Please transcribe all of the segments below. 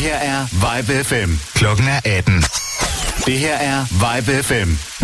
her er Vibe FM. Klokken er 18. Det her er Vibe FM.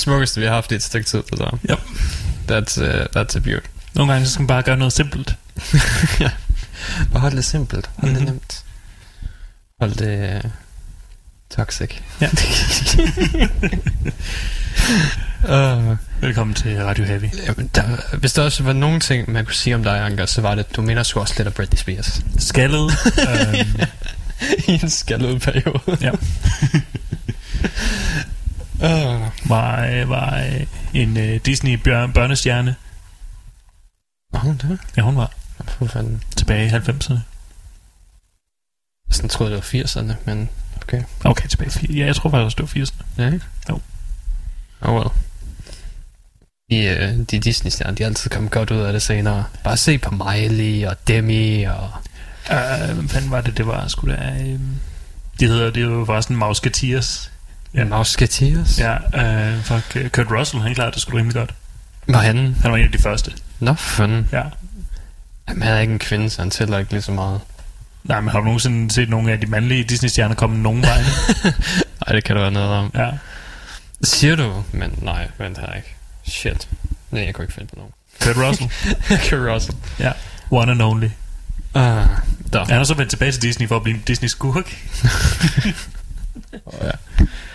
Den smukkeste, vi har haft i et stykke tid, det der. Yep. That's, uh, that's a beauty. Nogle gange så skal man bare gøre noget simpelt. ja. Bare hold det simpelt. Hold det Mhm. nemt. Hold det uh, toxic. Ja. Uh, Velkommen til Radio Heavy. jamen, der, hvis der også var nogen ting, man kunne sige om dig, Anker, så var det, at du minder sgu også lidt af Britney Spears. Skaldet. øhm, I en skaldet periode. ja. Uh, Var, øh, var øh, en øh, Disney bjør- børnestjerne. var hun det? Ja, hun var For fanden. tilbage i 90'erne. Jeg sådan troede, det var 80'erne, men okay. Okay, tilbage i 80'erne. Ja, jeg tror faktisk, det var 80'erne. Ja, ikke? Jo. Oh well. De, uh, de Disney-stjerner, de er altid kommet godt ud af det senere. Bare se på Miley og Demi og... Uh, hvem fanden var det, det var? Skulle da... Øh, de hedder, det er jo forresten Mouseketeers. Ja. Musketeers. Ja, øh, fuck, øh, Kurt Russell, han klarede det sgu da rimelig godt. Var han? Han var en af de første. Nå, fanden. Ja. Jamen, han er ikke en kvinde, så han tæller ikke lige så meget. Nej, men har du nogensinde set nogle af de mandlige Disney-stjerner komme nogen vej? Nej, det kan der være noget om. ja. Siger du? Men nej, vent her ikke. Shit. Nej, jeg kunne ikke finde på nogen. Kurt Russell. Kurt Russell. One and only. Uh, der. Han har så vendt tilbage til Disney for at blive en Disney-skurk. ja.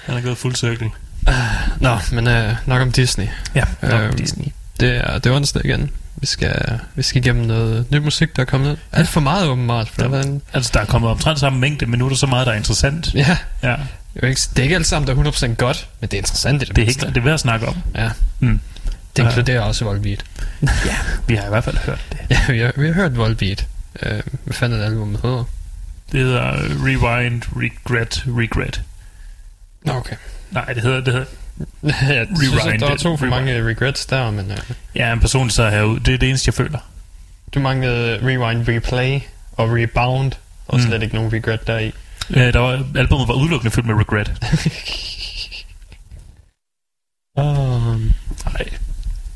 Han er gået fuld cirkel. Nå, men uh, nok om Disney. Ja, nok Øhm, Disney. Det er, det er onsdag igen. Vi skal, vi skal igennem noget nyt musik, der er kommet ud. Alt for meget åbenbart. For Ja. der er en, Altså, der er kommet omtrent samme mængde, men nu er der så meget, der er interessant. ja, Ja, det er, ikke, det er ikke alt sammen, der er 100% godt, men det er interessant i det, det er, helt, det er værd at snakke om. Ja. Mm. Det Ja. inkluderer også Volbeat. Vi har i hvert fald hørt det. Ja, vi har, vi har hørt Volbeat. Uh, hvad fanden er det album hedder? Det hedder Rewind, Regret, Regret. Nå, okay. Nej, det hedder, det hedder jeg synes, Rewind der er to for Rewind. mange regrets der, men uh, Ja, en person, er herude. Det er det eneste, jeg føler. du manglede Rewind Replay og Rebound, og Mm. slet ikke nogen regret deri. Ja, der var, albumet var udelukkende fyldt med regret. Um, Nej,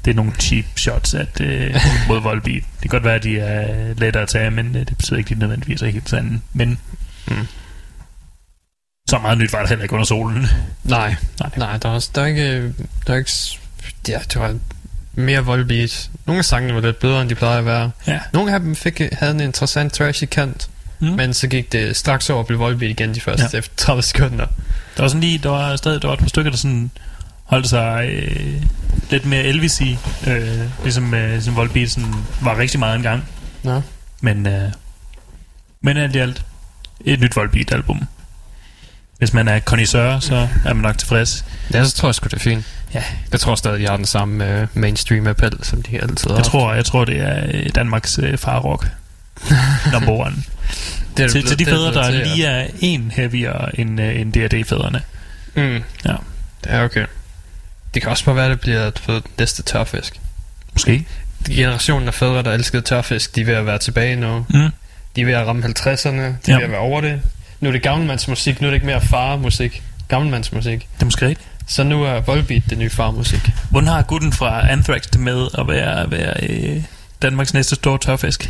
det er nogle cheap shots at, øh, mod Volbeat. Det kan godt være, at de er lettere at tage, men øh, det betyder ikke, at de nødvendigvis er helt sande. Men Mm. så meget nyt var der heller ikke under solen. nej, Nej. nej, der er, også, der er ikke... Der er ikke ja, det var mere Volbeat. Nogle af sangene var lidt bedre, end de plejer at være. Ja. Nogle af dem fik, havde en interessant trashy kant, Mm. men så gik det straks over og blev Volbeat igen de første Ja. ja. efter 30 sekunder. Der var sådan lige, der var stadig der var et par stykker, der sådan holdt sig øh, lidt mere elvis i, øh, ligesom, øh, ligesom Volbeat sådan var rigtig meget engang. Nå. Men, øh, men alt i alt, et nyt Volbeat-album. Hvis man er connoisseur, så er man nok tilfreds. Ja, så tror jeg sgu, det er fint. Ja. Jeg tror stadig, de har den samme uh, mainstream appel, som de altid har Jeg tror, jeg tror, det er øh, Danmarks øh, farrock. Number one. det er til, til de det fædre, der blevet til, lige er en heavier end, øh, end D&D-fædrene. Mm. Ja. Det er okay. Det kan også bare være, det bliver du ved, næste tørfisk. Måske. generationen af fædre, der elskede tørfisk, de er ved at være tilbage nu. Mm. De er ved at ramme 50'erne, de er Ja. ved at være over det. Nu er det gammelmandsmusik, nu er det ikke mere farmusik. Gammelmandsmusik. Det er måske rigtigt. Så nu er Volbeat det nye farmusik. Hvordan har gutten fra Anthrax det med at være, at være øh, Danmarks næste store tørfisk?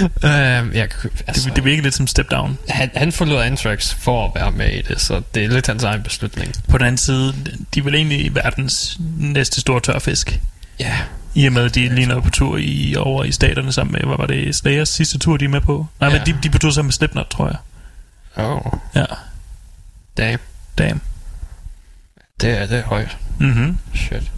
øhm, jeg, altså, Det, det virker lidt som step down. han, han forlod Anthrax for at være med i det, så det er lidt hans egen beslutning. På den anden side, de er vel egentlig verdens næste store tørfisk. Ja. I og med, at de lige er på tur i, over i staterne sammen med, hvad var det, Slayers sidste tur, de er med på? Nej, Ja. men de, de på tur sammen med Slipknot, tror jeg. Oh, Ja, damn. damn. Det er, det er højt. Mhm. Shit.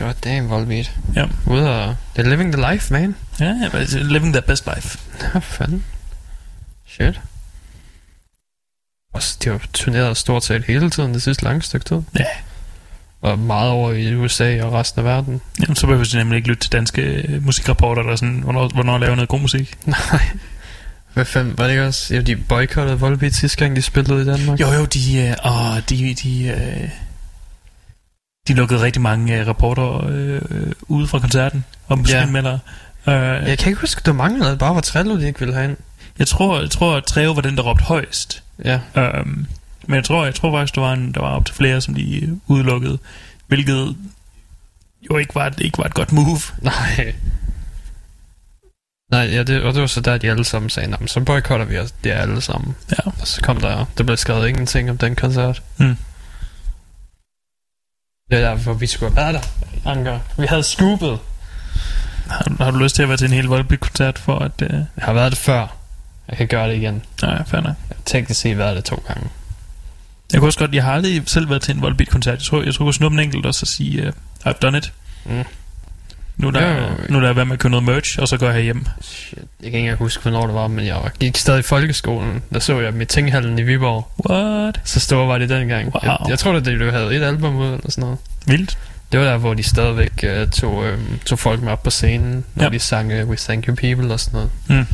God damn, Volbeat. Ja. Ude og... They're living the life, man. Ja, it's living their best life. Hvad fanden? Shit. Og de har turneret stort set hele tiden det sidste lange stykke tid. Ja. Og meget over i USA og resten af verden. Jamen, så behøver de nemlig ikke lytte til danske øh, musikrapporter, der er sådan, hvornår, hvornår laver noget god musik. Nej. Hvad fanden, var det ikke også? Jo, de boykottede Volbeat sidste gang, de spillede i Danmark. Jo, jo, de, øh, åh, de, de, øh, de lukkede rigtig mange øh, rapporter øh, øh, ude fra koncerten om musikanmeldere. Øh, Jeg kan ikke huske, der manglede bare var Trello, de ikke ville have ind. jeg tror, jeg tror, at Treo var den, der råbte højst. Ja. Um, men jeg tror, jeg tror faktisk, der var, en, der var op til flere, som de øh, udelukkede, hvilket jo ikke var, ikke var et godt move. Nej. Nej, ja, det, og det var så der, de alle sammen sagde, "Nå, men så boykotter vi os det alle sammen. Ja. Og så kom der, der blev skrevet ingenting om den koncert. Mm. Det er derfor, vi skulle have været der. Anker. Vi havde scoopet. Har, har du lyst til at være til en hel Volbeat-koncert for at... Uh, Jeg har været det før. Jeg kan gøre det igen. nej, fair nok. Jeg teknisk set været det to gange. Jeg kunne også godt, jeg har aldrig selv været til en Volbeat-koncert. Jeg tror, jeg tror, jeg kunne snuppe en enkelt og så sige, uh, I've done it. Mm. Nu er der, nu er der været med at købe noget merch, og så går jeg hjem. Shit. Jeg kan ikke engang huske, hvornår det var, men jeg var- gik stadig i folkeskolen. Der så jeg med Tinghallen i Viborg. What? Så stor var det dengang. Wow. Jeg, jeg tror, det det, du havde et album ud eller sådan noget. Vildt. Det var der, hvor de stadigvæk uh, tog, um, tog folk med op på scenen, når Ja. de sang uh, We Thank You People og sådan noget.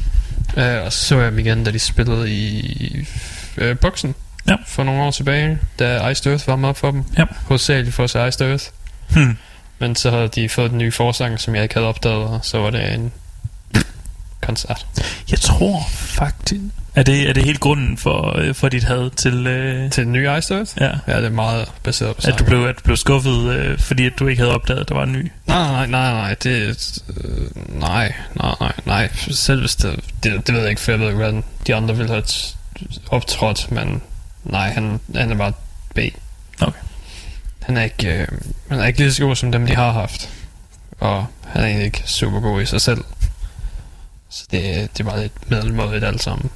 Mm. Uh, og så så jeg dem igen, da de spillede i uh, boksen Ja. for nogle år tilbage, da Iced Earth var med for dem. Ja. Hovedsageligt for at se Iced Earth. Hmm. Men så havde de fået den nye forsang, som jeg ikke havde opdaget, og så var det en koncert. Jeg tror faktisk... Er det, er det helt grunden for, øh, for dit had til... Øh, Til den nye Iced Earth? ja, Ja, det er meget baseret på at du sangen. blev, at du blev skuffet, øh, fordi at du ikke havde opdaget, at der var en ny. Nej, nej, nej, nej, det... Øh, nej, nej, nej, nej. Selv hvis det, det... Det ved jeg ikke, for jeg ved ikke, hvordan de andre ville have optrådt, men... Nej, han, han er bare B. Okay. Han er ikke... Øh, han er ikke lige så god som dem, de har haft. Og han er egentlig ikke super god i sig selv. Så det, det er bare lidt middelmådigt alt sammen.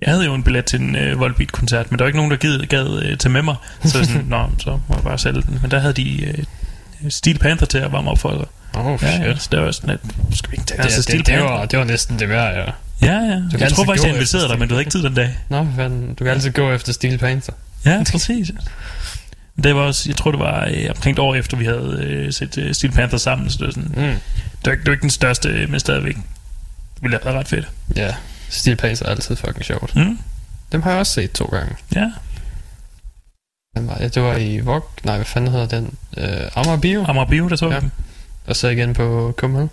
Jeg havde jo en billet til en øh, Volbeat-koncert, men der var ikke nogen, der gad, gad øh, tage med mig. Så jeg sådan, nå, så må jeg bare sælge den. Men der havde de øh, Steel Panther til at varme op for sig. Oh, Ja, shit. ja, så der var sådan, at skal vi ikke tage Det, altså, det, Steel det, det, var, det var næsten det værd, ja. Ja, ja. Jeg altid tror faktisk, jeg inviterede dig, men du havde ikke tid den dag. Nå, fanden, du kan altid gå efter Steel Panther. Ja, præcis. Det var også, jeg tror det var øh, omkring et år efter, vi havde øh, set øh, Steel Panther sammen, så det var sådan, Mm. det var, ikke- det var ikke den største, øh, men stadigvæk. Det ville have været ret fedt. Ja, Steel Panther er altid fucking sjovt. Mm? Dem har jeg også set to gange. Ja, Den var, ja, det var i Vog, nej, hvad fanden hedder den? Øh, Amager Bio. Amager Bio, der så Ja. ja. dem. Og så igen på Kumhul.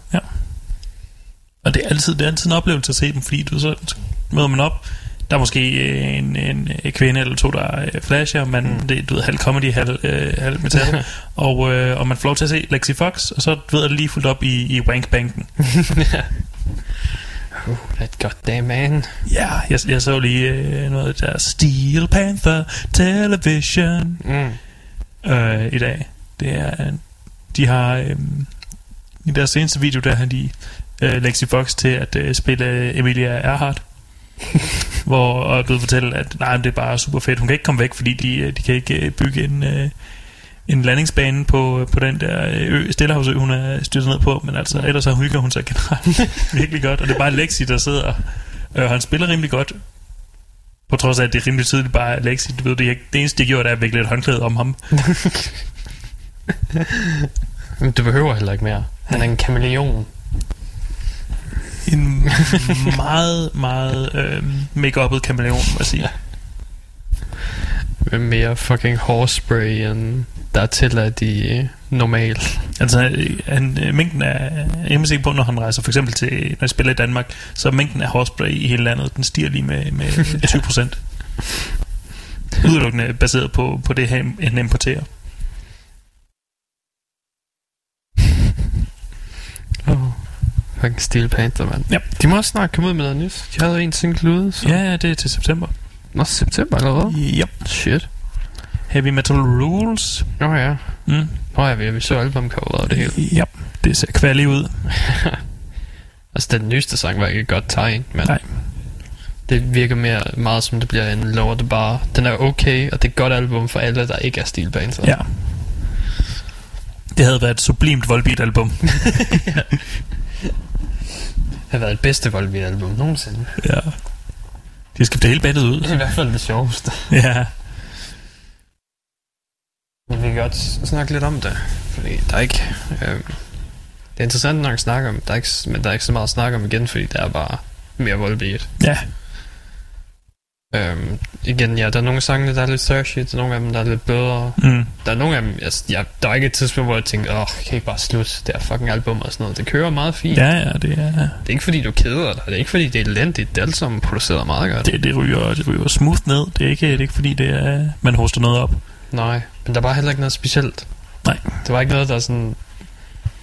Og det er, altid, det er altid en oplevelse at se dem, fordi du så møder man op, der er måske øh, en, en øh, kvinde eller to, der øh, flasher, men Mm. det er, du ved, halv comedy, halv, øh, halv metal, og, øh, og man får lov til at se Lexi Fox, og så ved, det lige fuldt op i, i Wankbanken. uh, that goddamn man. Ja, jeg, jeg så lige øh, noget der Steel Panther Television Mm. øh, i dag. Det er, de har øh, i deres seneste video, der har de øh, Lexi Fox til at øh, spille Emilia Earhart. hvor og er blevet fortalt, at nej, det er bare super fedt. Hun kan ikke komme væk, fordi de, øh, de kan ikke øh, bygge en, øh, en landingsbane på, på den der ø, Stillehavsø, hun er styrtet ned på. Men altså, ellers så hygger hun sig generelt virkelig godt. Og det er bare Lexi, der sidder og han spiller rimelig godt. På trods af, at det er rimelig tydeligt bare, Lexi, du ved, det, er det eneste, de gjorde, er at vikle et håndklæde om ham. Men du behøver heller ikke mere. Han er en kameleon. En meget, meget øh, make-uppet kameleon, må jeg sige. Med mere fucking hårspray end der er tilladt i øh, normal. Altså, han, øh, mængden af... Jeg er sikker på, når han rejser for eksempel til... Når jeg spiller i Danmark, så er mængden af hårspray i hele landet, den stiger lige med, med 20 procent. Udelukkende baseret på, på det, han importerer. Fucking Steel Panther, mand. Ja. De må også snart komme ud med noget nyt. De havde en single ude, så... Ja, det er til september. Nå, september allerede? Yep. Shit. Heavy Metal Rules. Nå ja. Mm. Nå ja, vi, vi så albumcoveret og det hele. Yep. Det ser kvali ud. Altså, den nyeste sang var ikke et godt tegn, men... Nej. Det virker mere meget som det bliver en lower the bar. Den er okay, og det er et godt album for alle, der ikke er Steel Panther. Ja. Det havde været et sublimt Volbeat-album. Det har været et bedste Volbeat-album nogensinde. ja. De har skiftet hele bandet ud. Det er i hvert fald det sjoveste. Ja. Men vi kan godt snakke lidt om det, fordi der er ikke... Øh, det er interessant nok at snakke om, der er ikke, men der er ikke så meget at snakke om igen, fordi der er bare mere Volbeat. Ja. Øhm, igen, ja, der er nogle sange, der er lidt thirsty, der er nogle af dem, der er lidt bedre. Mm. Der er nogle af dem, altså, ja, der er ikke et tidspunkt, hvor jeg tænker, åh, kan I ikke bare slutte det her fucking album og sådan noget. Det kører meget fint. Ja, ja, det er... Det er ikke fordi, du keder dig. Det er ikke fordi, det er elendigt. Det er alt sammen produceret meget godt. Det, det, ryger, det ryger smooth ned. Det er ikke, det er ikke fordi, det er, man hoster noget op. Nej, men der var heller ikke noget specielt. Nej. Det var ikke noget, der sådan...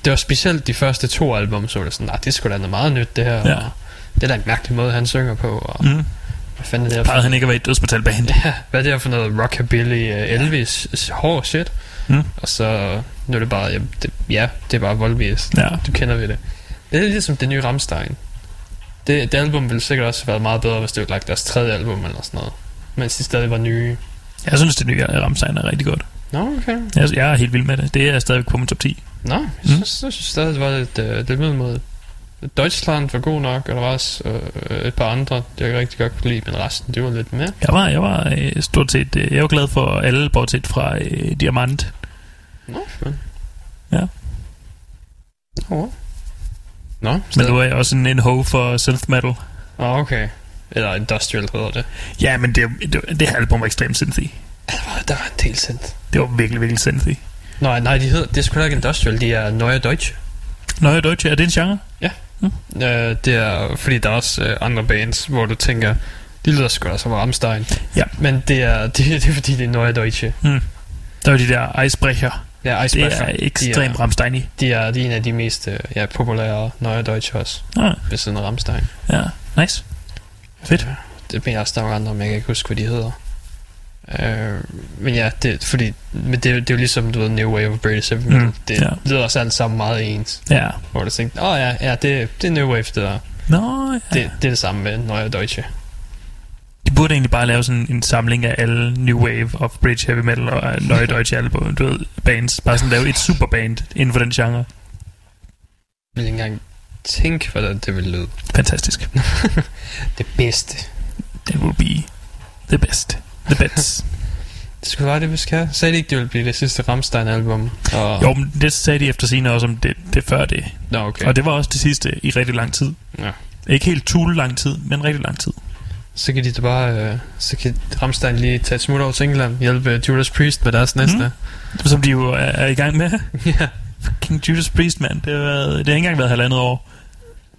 Det var specielt de første to album, så var det sådan, nej, det skulle da noget meget nyt, det her. Ja. Og det er da en mærkelig måde, han synger på. Og Mm. Hvad fanden er det her Plejede han ikke at være et dødsmetalband? Ja, hvad er det her for noget rockabilly, uh, Elvis, hård shit. Mm. Og så nu er det bare, ja, det, ja, det er bare Volbeat. Ja. Du kender ved det. Det er ligesom det nye Rammstein. Det, det album ville sikkert også have været meget bedre, hvis det var lagt deres tredje album eller sådan noget. Mens de stadig var nye. Jeg synes, det nye Ramstein er rigtig godt. Nå, okay. Jeg, jeg er helt vild med det. Det er stadig på min top 10. Nå, jeg Mm. synes, jeg synes stadig, det var lidt, øh, lidt middelmåde. Deutschland var god nok, og der var også øh, et par andre, jeg rigtig godt kunne lide, men resten, det var lidt mere. Jeg var, jeg var øh, stort set... Øh, jeg var glad for alle, bortset fra øh, Diamant. Nå, men. Ja. Nå. Nå, Men nu er også en, en ho for synth metal. Åh, okay. Eller industrial hedder det. Ja, men det, det, det her album var ekstremt synthy. Der var, der var en del sendt. Det var virkelig, virkelig synthy. Nej, nej, de hedder, det er sgu da ikke industrial, de er Neue Deutsche. Nå, Deutsche, er det en genre? Øh, det er, fordi der er også øh, andre bands, hvor du tænker, de lyder sgu da som Rammstein. Ja. Men det er, det, det er fordi, det er Neue Deutsche. Der var de der Icebreaker. Ja, Det Icebreaker. er ekstremt Ramstein i. De er, de er en af de mest øh, ja, populære Neue Deutsche også, Ah, ved siden af Rammstein. ja, nice. Fedt. Øh, det mener også, der er nogle andre, men jeg kan ikke huske, hvad de hedder. Øh, men ja, det, fordi, men det, det er jo ligesom, du ved, New Wave of British Heavy Metal. Mm, det ja. lyder også alt sammen meget ens. Ja. Hvor du tænker, åh oh, ja, ja det, det er New Wave, det der. Nå, ja. Det, det er det samme med Neue Deutsche. De burde egentlig bare lave sådan en samling af alle New Wave of British Heavy Metal og Neue Deutsche album, du ved, bands. Bare sådan lave et superband inden for den genre. Jeg vil ikke engang tænke, hvordan det ville lyde. Fantastisk. Det bedste. It will be the best. The best. Det skulle være det, vi skal. Sagde de ikke, det ville blive det sidste Rammstein-album? Og... jo, men det sagde de efter sine også om det, det før det. Nå, okay. Og det var også det sidste i rigtig lang tid. Ja. Ikke helt tul lang tid, men rigtig lang tid. Så kan de da bare... Øh, så kan Rammstein lige tage et smut over til England, hjælpe Judas Priest med deres næste. Som de jo er, er i gang med. ja. King Judas Priest, mand. Det, det har ikke engang været halvandet år.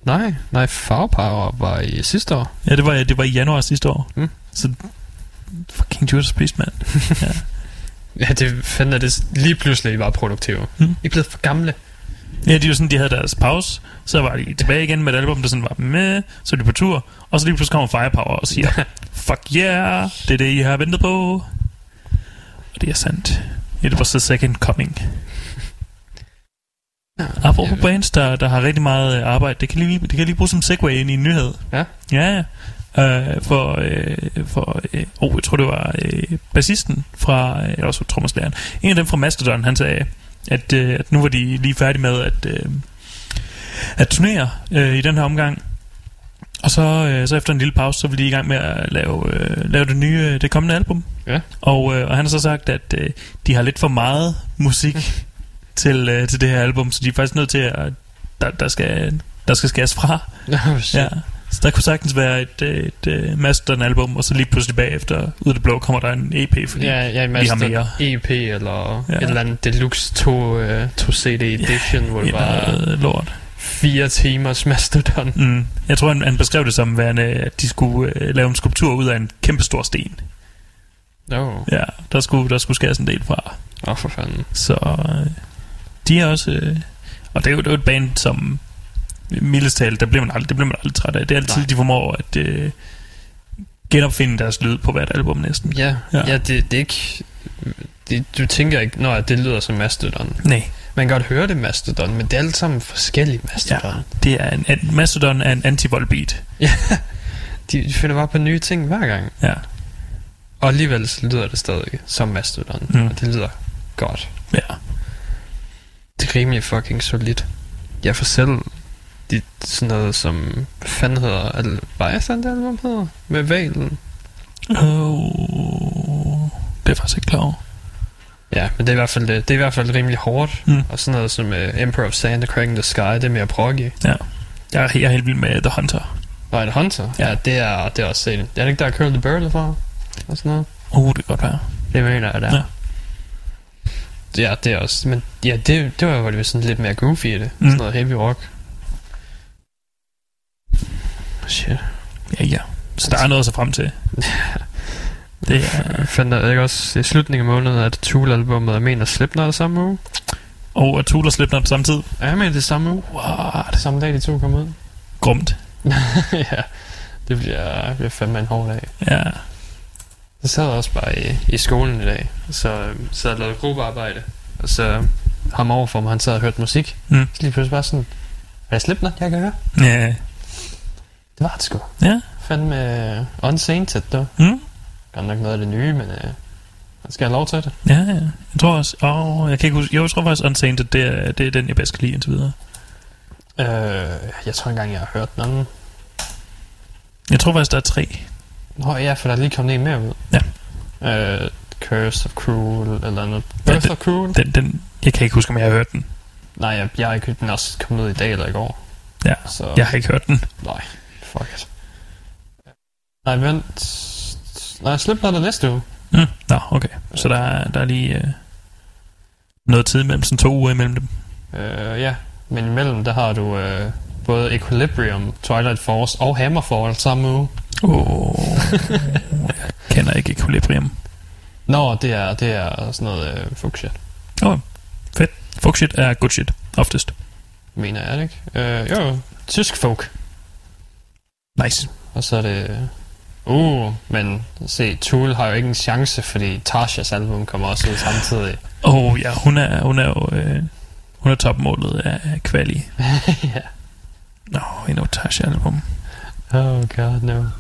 Nej, nej, Farpower var i sidste år. Ja, det var, det var i januar sidste år. Mm. Så fucking Judas Priest, mand. Ja, det fandt det lige pludselig var produktive. Mm. I er blevet for gamle. Ja, de var sådan, de havde deres pause, så var de tilbage igen med et album, der sådan var med, så de på tur, og så lige pludselig kommer Firepower og siger, fuck yeah, det er det, I har ventet på. Og det er sandt. It was the second coming. Ja, Apropos bands, der, der har rigtig meget øh, arbejde, det kan lige, det kan lige bruge som segue ind i en nyhed. Ja. Ja, Uh, for, uh, for uh, oh, jeg tror det var uh, bassisten fra, eller også trommeslageren, en af dem fra Mastodon, han sagde, at, uh, at nu var de lige færdige med at, uh, at turnere uh, i den her omgang. Og så, uh, så efter en lille pause, så vil de i gang med at lave, uh, lave det nye, uh, det kommende album. Ja. Og, uh, og han har så sagt, at uh, de har lidt for meget musik til, uh, til det her album, så de er faktisk nødt til at, der, der skal, der skal skæres fra. Ja. Ja. Så der kunne sagtens være et, et, et Mastodon-album, og så lige pludselig bagefter, ud af det blå, kommer der en EP, fordi Ja, ja, en vi har mere. EP eller Ja. ja. et eller andet Deluxe 2, uh, 2 CD edition, hvor i det var lort. fire timers Mastodon. Mm. Jeg tror, han, han beskrev det som værende, at de skulle øh, lave en skulptur ud af en kæmpe stor sten. Åh, oh. Ja, der skulle, der skulle skæres en del fra. oh, for fanden. Så øh, de er også... Øh, og det er, jo, det er jo et band, som mildest talt, der bliver man aldrig, det bliver man aldrig træt af. Det er altid, Nej. de formår at øh, genopfinde deres lyd på hvert album næsten. Ja, Ja. ja. ja det, det er ikke... Det, du tænker ikke, når det lyder som Mastodon. Nej, Man kan godt høre det Mastodon, men det er alle sammen forskellige Mastodon. det er en, en Mastodon er en anti-voldbeat. Ja. De, de finder bare på nye ting hver gang. Ja. Og alligevel så lyder det stadig som Mastodon. Mm. Og det lyder godt. Ja. Det er rimelig fucking solidt. Jeg får selv de, sådan noget som... Hvad fanden hedder... Al- det album hedder? Med valen. Oh, det er faktisk ikke klar over. Ja, men det er i hvert fald, det, det er i hvert fald rimelig hårdt. Mm. Og sådan noget som uh, Emperor of Sand og Cracking the Sky, det er mere proggy. Jeg er, jeg er helt vild med The Hunter. Og et Hunter, Ja. ja. ja, det er, det er også set. Er det ikke der Curl the Bird fra? Og sådan noget? Uh, det kan godt være. Det mener jeg, der. Ja. Ja, det er også. Men ja, det, det var jo sådan lidt mere goofy i det. Mm. Sådan noget heavy rock. Shit. Ja, ja. Så der er noget at se frem til. Det er... Jeg fandt jeg ikke også i slutningen af måneden, at Tool-albummet, jeg mener, Slipknot er samme uge. Og at Tool og Slipknot på samme tid. Ja, jeg mener, det er samme uge. What? Samme dag, de to kom ud. Grumt. ja, det bliver, det bliver fandme en hård dag. Ja. Jeg sad også bare i, i skolen i dag, så øh, sad og lavede gruppearbejde. Og så ham overfor mig, han sad og hørte musik. Mm. Så lige pludselig bare sådan, er det Slipknot, jeg kan høre? Ja. Det var det sgu. Ja. Fandme uh, Unsainted, dog. Mm. Godt nok noget af det nye, men uh, skal have lov til det. Ja, ja. Jeg tror også... Åh, jeg kan ikke huske... Jo, jeg tror faktisk, Unsainted, det er, det er den, jeg bedst kan lide indtil videre. Uh, jeg tror engang, jeg har hørt den anden. Jeg tror faktisk, der er tre. Nå ja, for der er lige kommet en mere ud. Ja. Uh, Curse of Cruel, eller noget. Ja, Birth det- of Cruel? Den, den, jeg kan ikke huske, om jeg har hørt den. Nej, jeg, jeg har ikke hørt den også kommet ud i dag eller i går. Ja, Så, jeg har ikke hørt den. Nej, fuck it. Nej, vent. Nej, Slipknot er næste uge. Mm. Nå, okay. Så der, er- der er lige øh, noget tid mellem, sådan to uger imellem dem. Uh, ja, men imellem, der har du uh, både Equilibrium, Twilight Force og Hammerfall samme uge. Åh, oh, jeg kender ikke Equilibrium. Nå, det er, det er sådan noget uh, fuck shit, Fedt. Fuck shit er good shit, oftest. mener jeg, det ikke? Uh, jo, tysk folk. Nice. Og så er det... Uh, men se, Tool har jo ikke en chance, fordi Tasha's album kommer også ud samtidig. Oh, ja, hun er, hun er jo... Øh, hun er topmålet af kvali. ja. Nå, en Otasha-album. Oh god, no. Det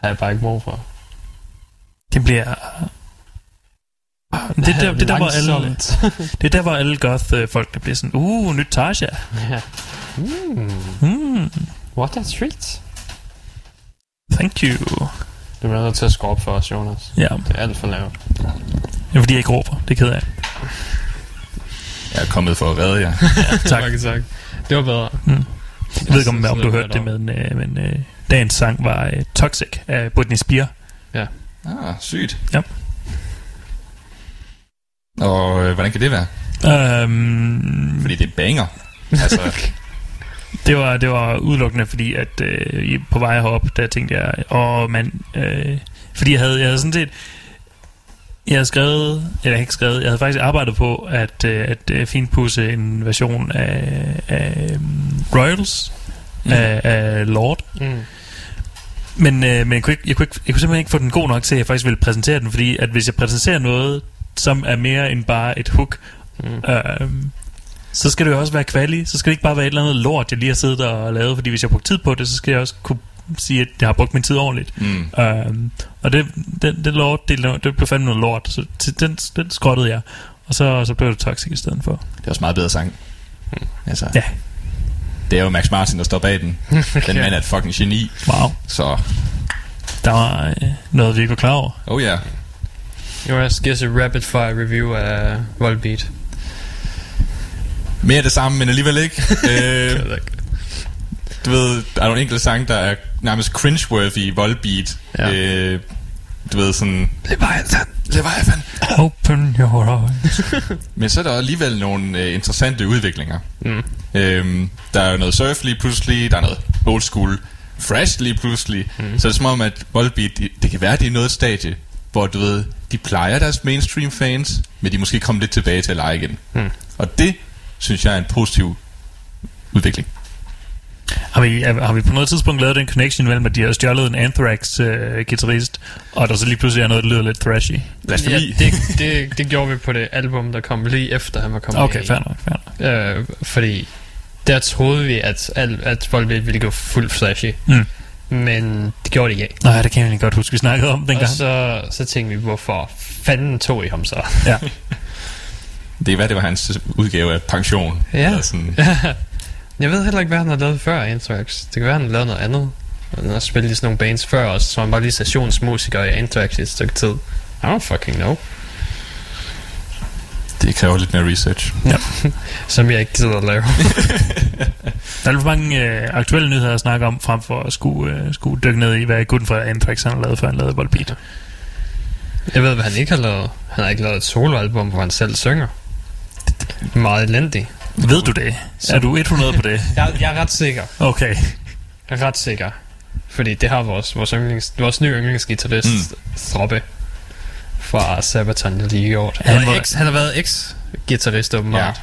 har jeg bare ikke brug for. Det bliver... Det er der, det er der, hvor alle, det er der, hvor alle goth-folk der bliver sådan, uh, nyt Tasha. ja. Mm, Hmm, what a treat. thank you. Du bliver nødt til at skrue op for os, Jonas. Ja, Det er alt for lavt. det er fordi, jeg ikke råber. Det er ked af. Jeg er kommet for at redde jer. Tak. Mange tak. Det var bedre. Jeg ved ikke, om, om du hørte det, men, øh, men øh, dagens sang var øh, Toxic af Britney Spears. Ah, sygt. Ja. Og øh, hvordan kan det være? Um, Fordi det er banger. Altså, det, var, det var udelukkende, fordi at øh, på vej herop, der tænkte jeg, åh mand, øh, fordi jeg havde, jeg havde sådan set, jeg havde skrevet, eller ikke skrevet, jeg havde faktisk arbejdet på at, øh, at øh, finpudse en version af, af um, Royals, mm. af, af Lord, Mm. Men, øh, men jeg, kunne ikke, jeg, kunne ikke, jeg kunne simpelthen ikke få den god nok til, at jeg faktisk ville præsentere den, fordi at hvis jeg præsenterer noget, som er mere end bare et hook, Mm. øh, så skal det jo også være kvali, så skal det ikke bare være et eller andet lort, jeg lige har siddet og lavet, fordi hvis jeg har brugt tid på det, så skal jeg også kunne sige, at jeg har brugt min tid ordentligt. mm. Øh, og det, det, det lort, det, det blev fandme noget lort, så til- den, den skrottede jeg. Og så, så blev det Toxic i stedet for. Det er også meget bedre sang. Altså, Ja. Det er jo Max Martin, der står bag den. Den mand er et fucking geni. Wow, Så, der var øh, noget, vi ikke var klar over. oh ja. Yeah. Jonas, giver os et rapid fire review af Volbeat. Mere af det samme, men alligevel ikke. øh, du ved, der er nogle enkelte sange, der er nærmest cringe-worthy voldbeat. Ja. Øh, du ved, sådan... Leviathan. Leviathan. Open your eyes. Men så er der alligevel nogle øh, interessante udviklinger. Mm. Øhm, der er noget surf lige pludselig, der er noget old school fresh lige pludselig. Mm. Så det er som om, at Volbeat, det, det kan være, det er noget stadie, hvor du ved, de plejer deres mainstream fans, men de måske kommer lidt tilbage til at lege igen. Mm. Og det, synes jeg er en positiv udvikling. Har vi, har vi på noget tidspunkt lavet den connection mellem, at de har stjålet en Anthrax-gitarrist, og der så lige pludselig er noget, der lyder lidt thrashy? Ja, det, det, det gjorde vi på det album, der kom lige efter, han var kommet Okay, fair nok, fair nok. Øh, fordi der troede vi, at, al- at Volbeat ville gå fuldt flashy. Mm. Men det gjorde de ikke. Nej, det kan jeg egentlig godt huske, vi snakkede om Og dengang. så, så tænkte vi, hvorfor fanden tog I ham så? Ja. Det er hvad det var hans udgave af pension. Ja. Eller sådan. Jeg ved heller ikke, hvad han har lavet før Anthrax. Det kan være, han har lavet noget andet. Han har spillet i sådan nogle bands før også, så han var lige stationsmusiker i Anthrax i et stykke tid. I don't fucking know. Det kræver lidt mere research. Som jeg ikke gider at lave. Der er lidt for mange øh, aktuelle nyheder at snakke om, frem for at skulle, øh, skulle dykke ned i, hvad gutten fra Anthrax han har lavet, før han lavede Volbeat. Jeg ved, hvad han ikke har lavet. Han har ikke lavet et soloalbum, hvor han selv synger. Meget elendig. Ved du det? Er du 100 på det? Jeg, jeg er ret sikker. Okay. Jeg er ret sikker. Fordi det har vores, vores, yndlings, vores nye yndlingsgitarrist, mm. Throppe, fra Sabaton, jo lige gjort. Han Han, var- ex, han har været ex-gitarrist, åbenbart.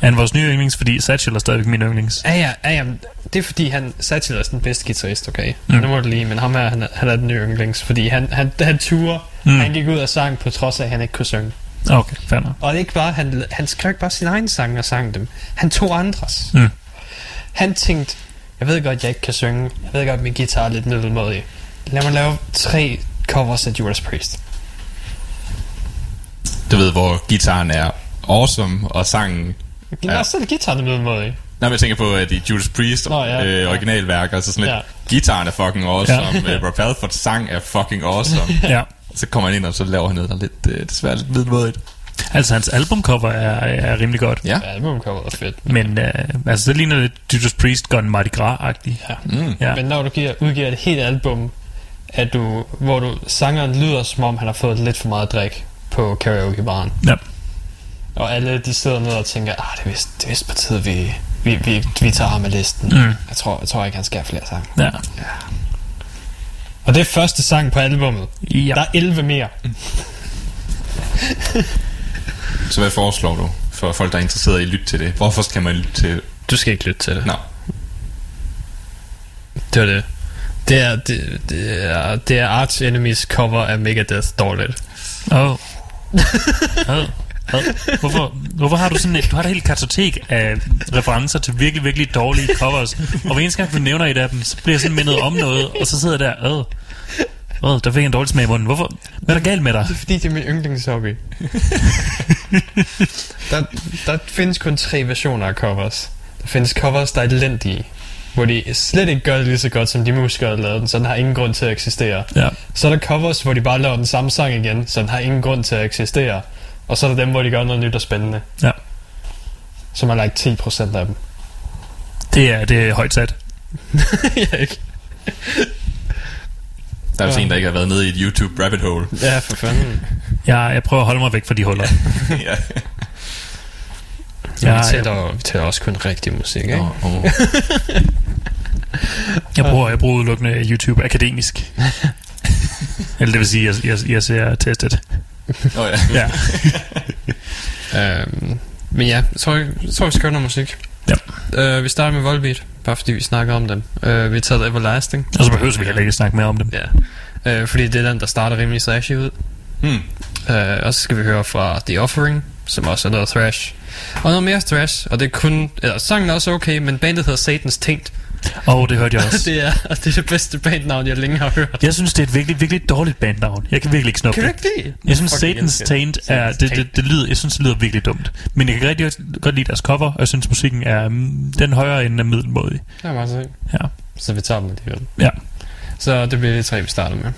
Er han vores nye yndlings, fordi Satchel er stadigvæk min yndlings? Ja, ja, ja, ja. Det er fordi, han Satchel er den bedste guitarist, okay? Mm. Nu må du lige, men ham er, han, er, han er den nye yndlings, fordi han, han, han turer. Mm. Han gik ud og sang, på trods af, at han ikke kunne synge. Okay, fair nok. Og det er ikke bare, han, han skrev ikke bare sin egen sang og sang dem. Han tog andres. Mm. Han tænkte, jeg ved godt, jeg ikke kan synge. Jeg ved godt, at min guitar er lidt middelmådig. Lad mig lave tre covers af Judas Priest. Du ved, hvor gitaren er awesome, og sangen... Lad os sætte guitaren er middelmådig. Nej, men jeg tænker på, at i Judas Priest Nå, ja, øh, ja. originalværker, så sådan lidt, Ja. gitaren er fucking awesome, Ja. uh, Rob Halfords sang er fucking awesome. Ja. Så kommer han ind, og så laver han noget, der er lidt, øh, desværre lidt middelmådigt. Altså, hans albumcover er, er rimelig godt. Ja. Ja, albumcoveret er fedt. Men øh, altså, det ligner lidt Judas Priest gone Mardi Gras-agtigt. Ja. Mm. Ja. Men når du giver, udgiver et helt album, at du, hvor du, sangeren lyder som om, han har fået lidt for meget drik på karaokebaren. Ja. Og alle de sidder ned og tænker, ah, det er vist, det er vist på tide, vi, vi, vi, vi tager ham med listen. Mm. Jeg, tror, jeg tror ikke, han skal have flere sange. Ja. Og det er første sang på albumet. ja. Der er 11 mere. Så hvad foreslår du for folk, der er interesseret i at lytte til det? Hvorfor skal man lytte til Du skal ikke lytte til det. Nå, Det var det. Det er, det, det er, det er Arch Enemies cover af Megadeth dårligt. Oh. oh. Oh. Hvorfor, hvorfor har du sådan et, du har et helt kartotek af referencer til virkelig, virkelig dårlige covers, og hver eneste gang du nævner et af dem, så bliver jeg sådan mindet om noget, og så sidder jeg der, åh, åh, der fik jeg en dårlig smag i munden. Hvorfor? Hvad er der galt med dig? Det er fordi, det er min yndlingshobby. der, der findes kun tre versioner af covers. Der findes covers, der er elendige. Hvor de slet ikke gør det lige så godt, som de musikere, der lavede den, så den har ingen grund til at eksistere. Ja. Så er der covers, hvor de bare laver den samme sang igen, så den har ingen grund til at eksistere. Og så er der dem, hvor de gør noget nyt og spændende. Ja. Som er like 10% af dem. Det er, det er højt sat. ja, ikke? Der er vist Ja. en, der ikke har været nede i et YouTube rabbit hole. Ja, for fanden. Jeg, jeg prøver at holde mig væk fra de huller. ja. Ja, Ja, vi, tæller, vi tæller også kun rigtig musik, ikke? Oh, oh. Jeg bruger, jeg bruger udelukkende YouTube akademisk. Eller det vil sige, jeg, jeg, jeg ser testet. Oh, ja. Ja. Øhm, men ja, jeg tror, jeg vi skal noget musik. Ja. Uh, vi starter med Volbeat, bare fordi vi snakker om den. Uh, vi har taget Everlasting. Og så behøver vi heller ikke snakke mere om dem. Ja. Uh, fordi det er den, der starter rimelig thrashy ud. Hmm. Uh, og så skal vi høre fra The Offering, som også er noget thrash. Og noget mere thrash, og det er kun... Eller, sangen er også okay, men bandet hedder Satans Taint. Åh, oh, det hørte jeg også. det, er, det er det bedste bandnavn, jeg længe har hørt. Jeg synes, det er et virkelig, virkelig dårligt bandnavn. Jeg kan virkelig ikke snuppe Kan det. ikke lide? Jeg synes, Satan's det. Taint er... Det, det, det lyder, jeg synes, det lyder virkelig dumt. Men jeg kan rigtig godt lide deres cover, og jeg synes, musikken er mm, den højere ende af middelmådig. Det er meget så. Ja. Så vi tager dem alligevel. Ja. Så det bliver de tre, vi starter med.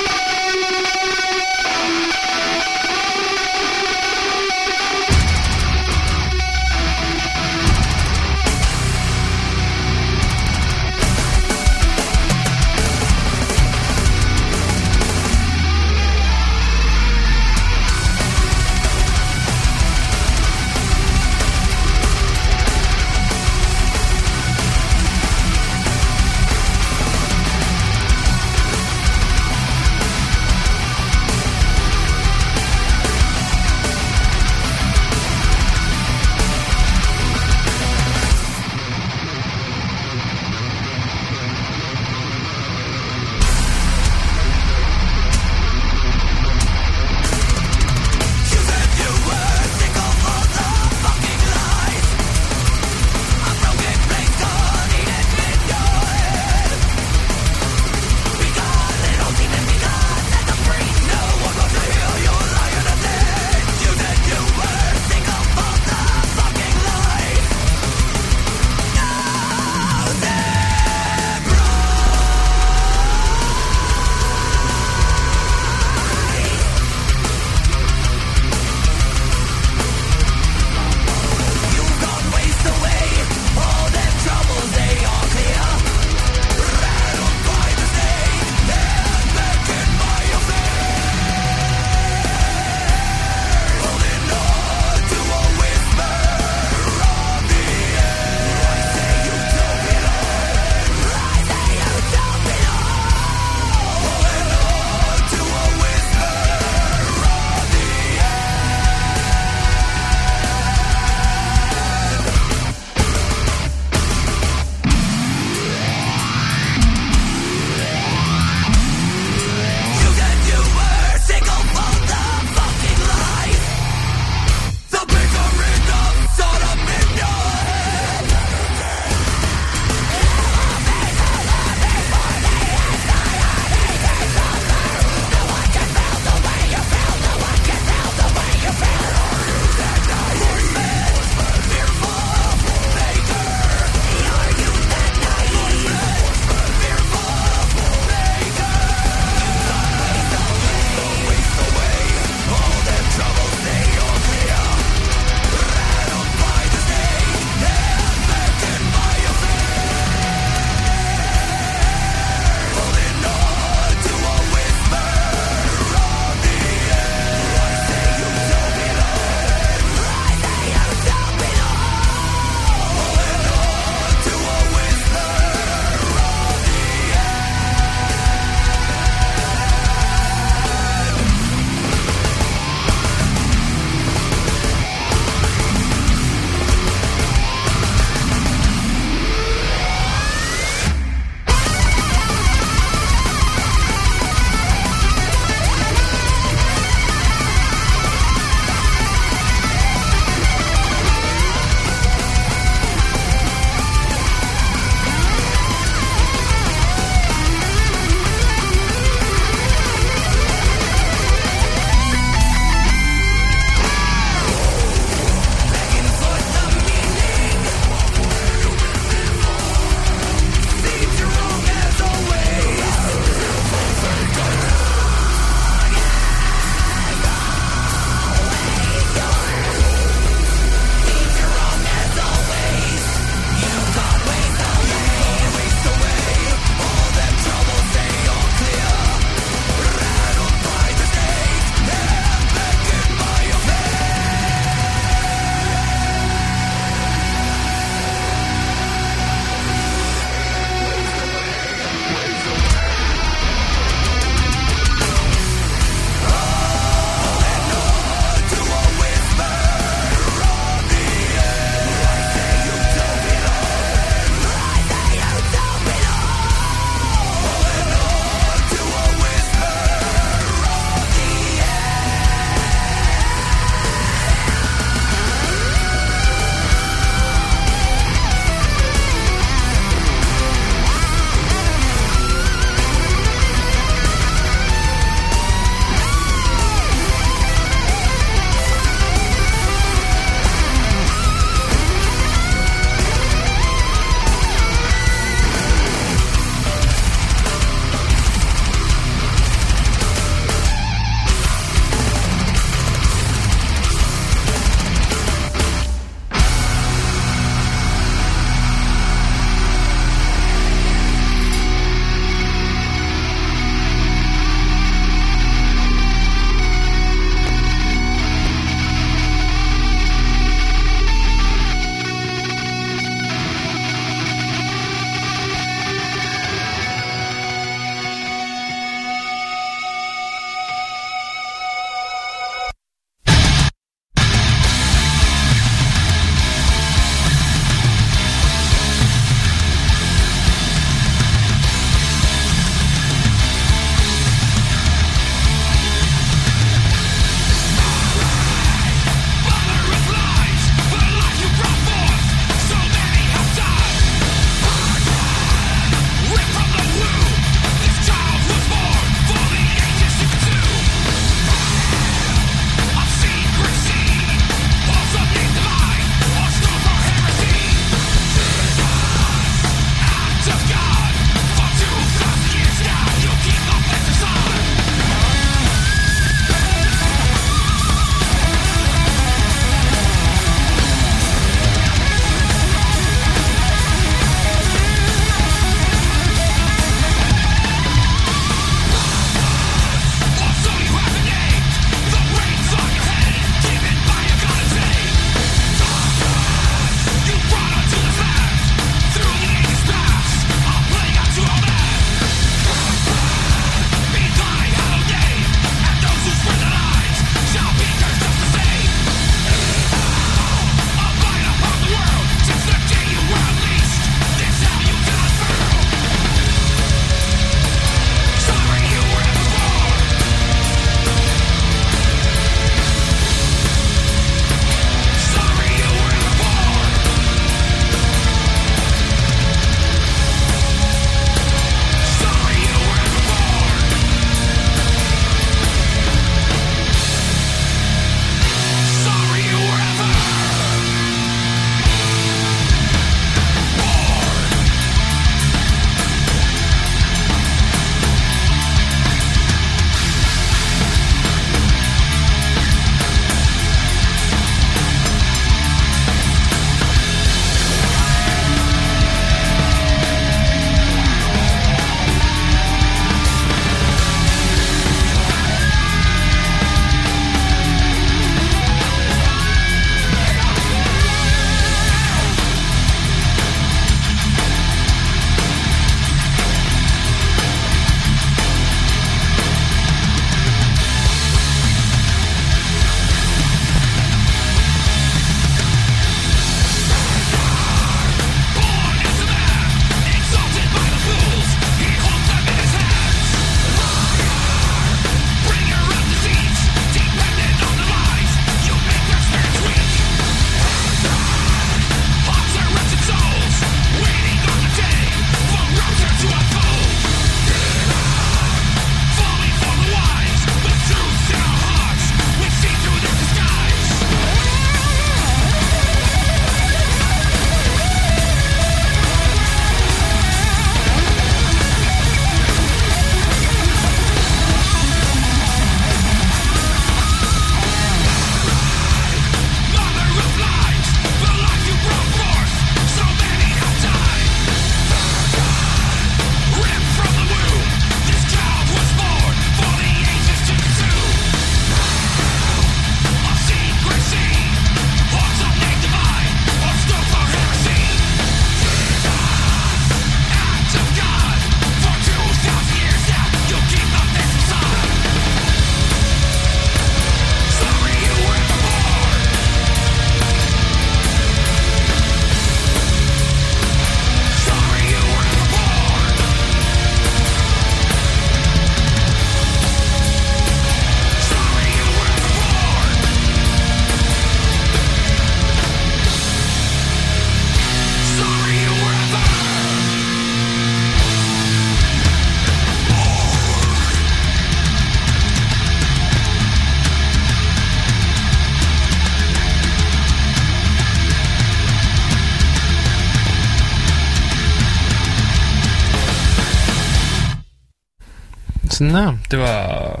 Nå, det var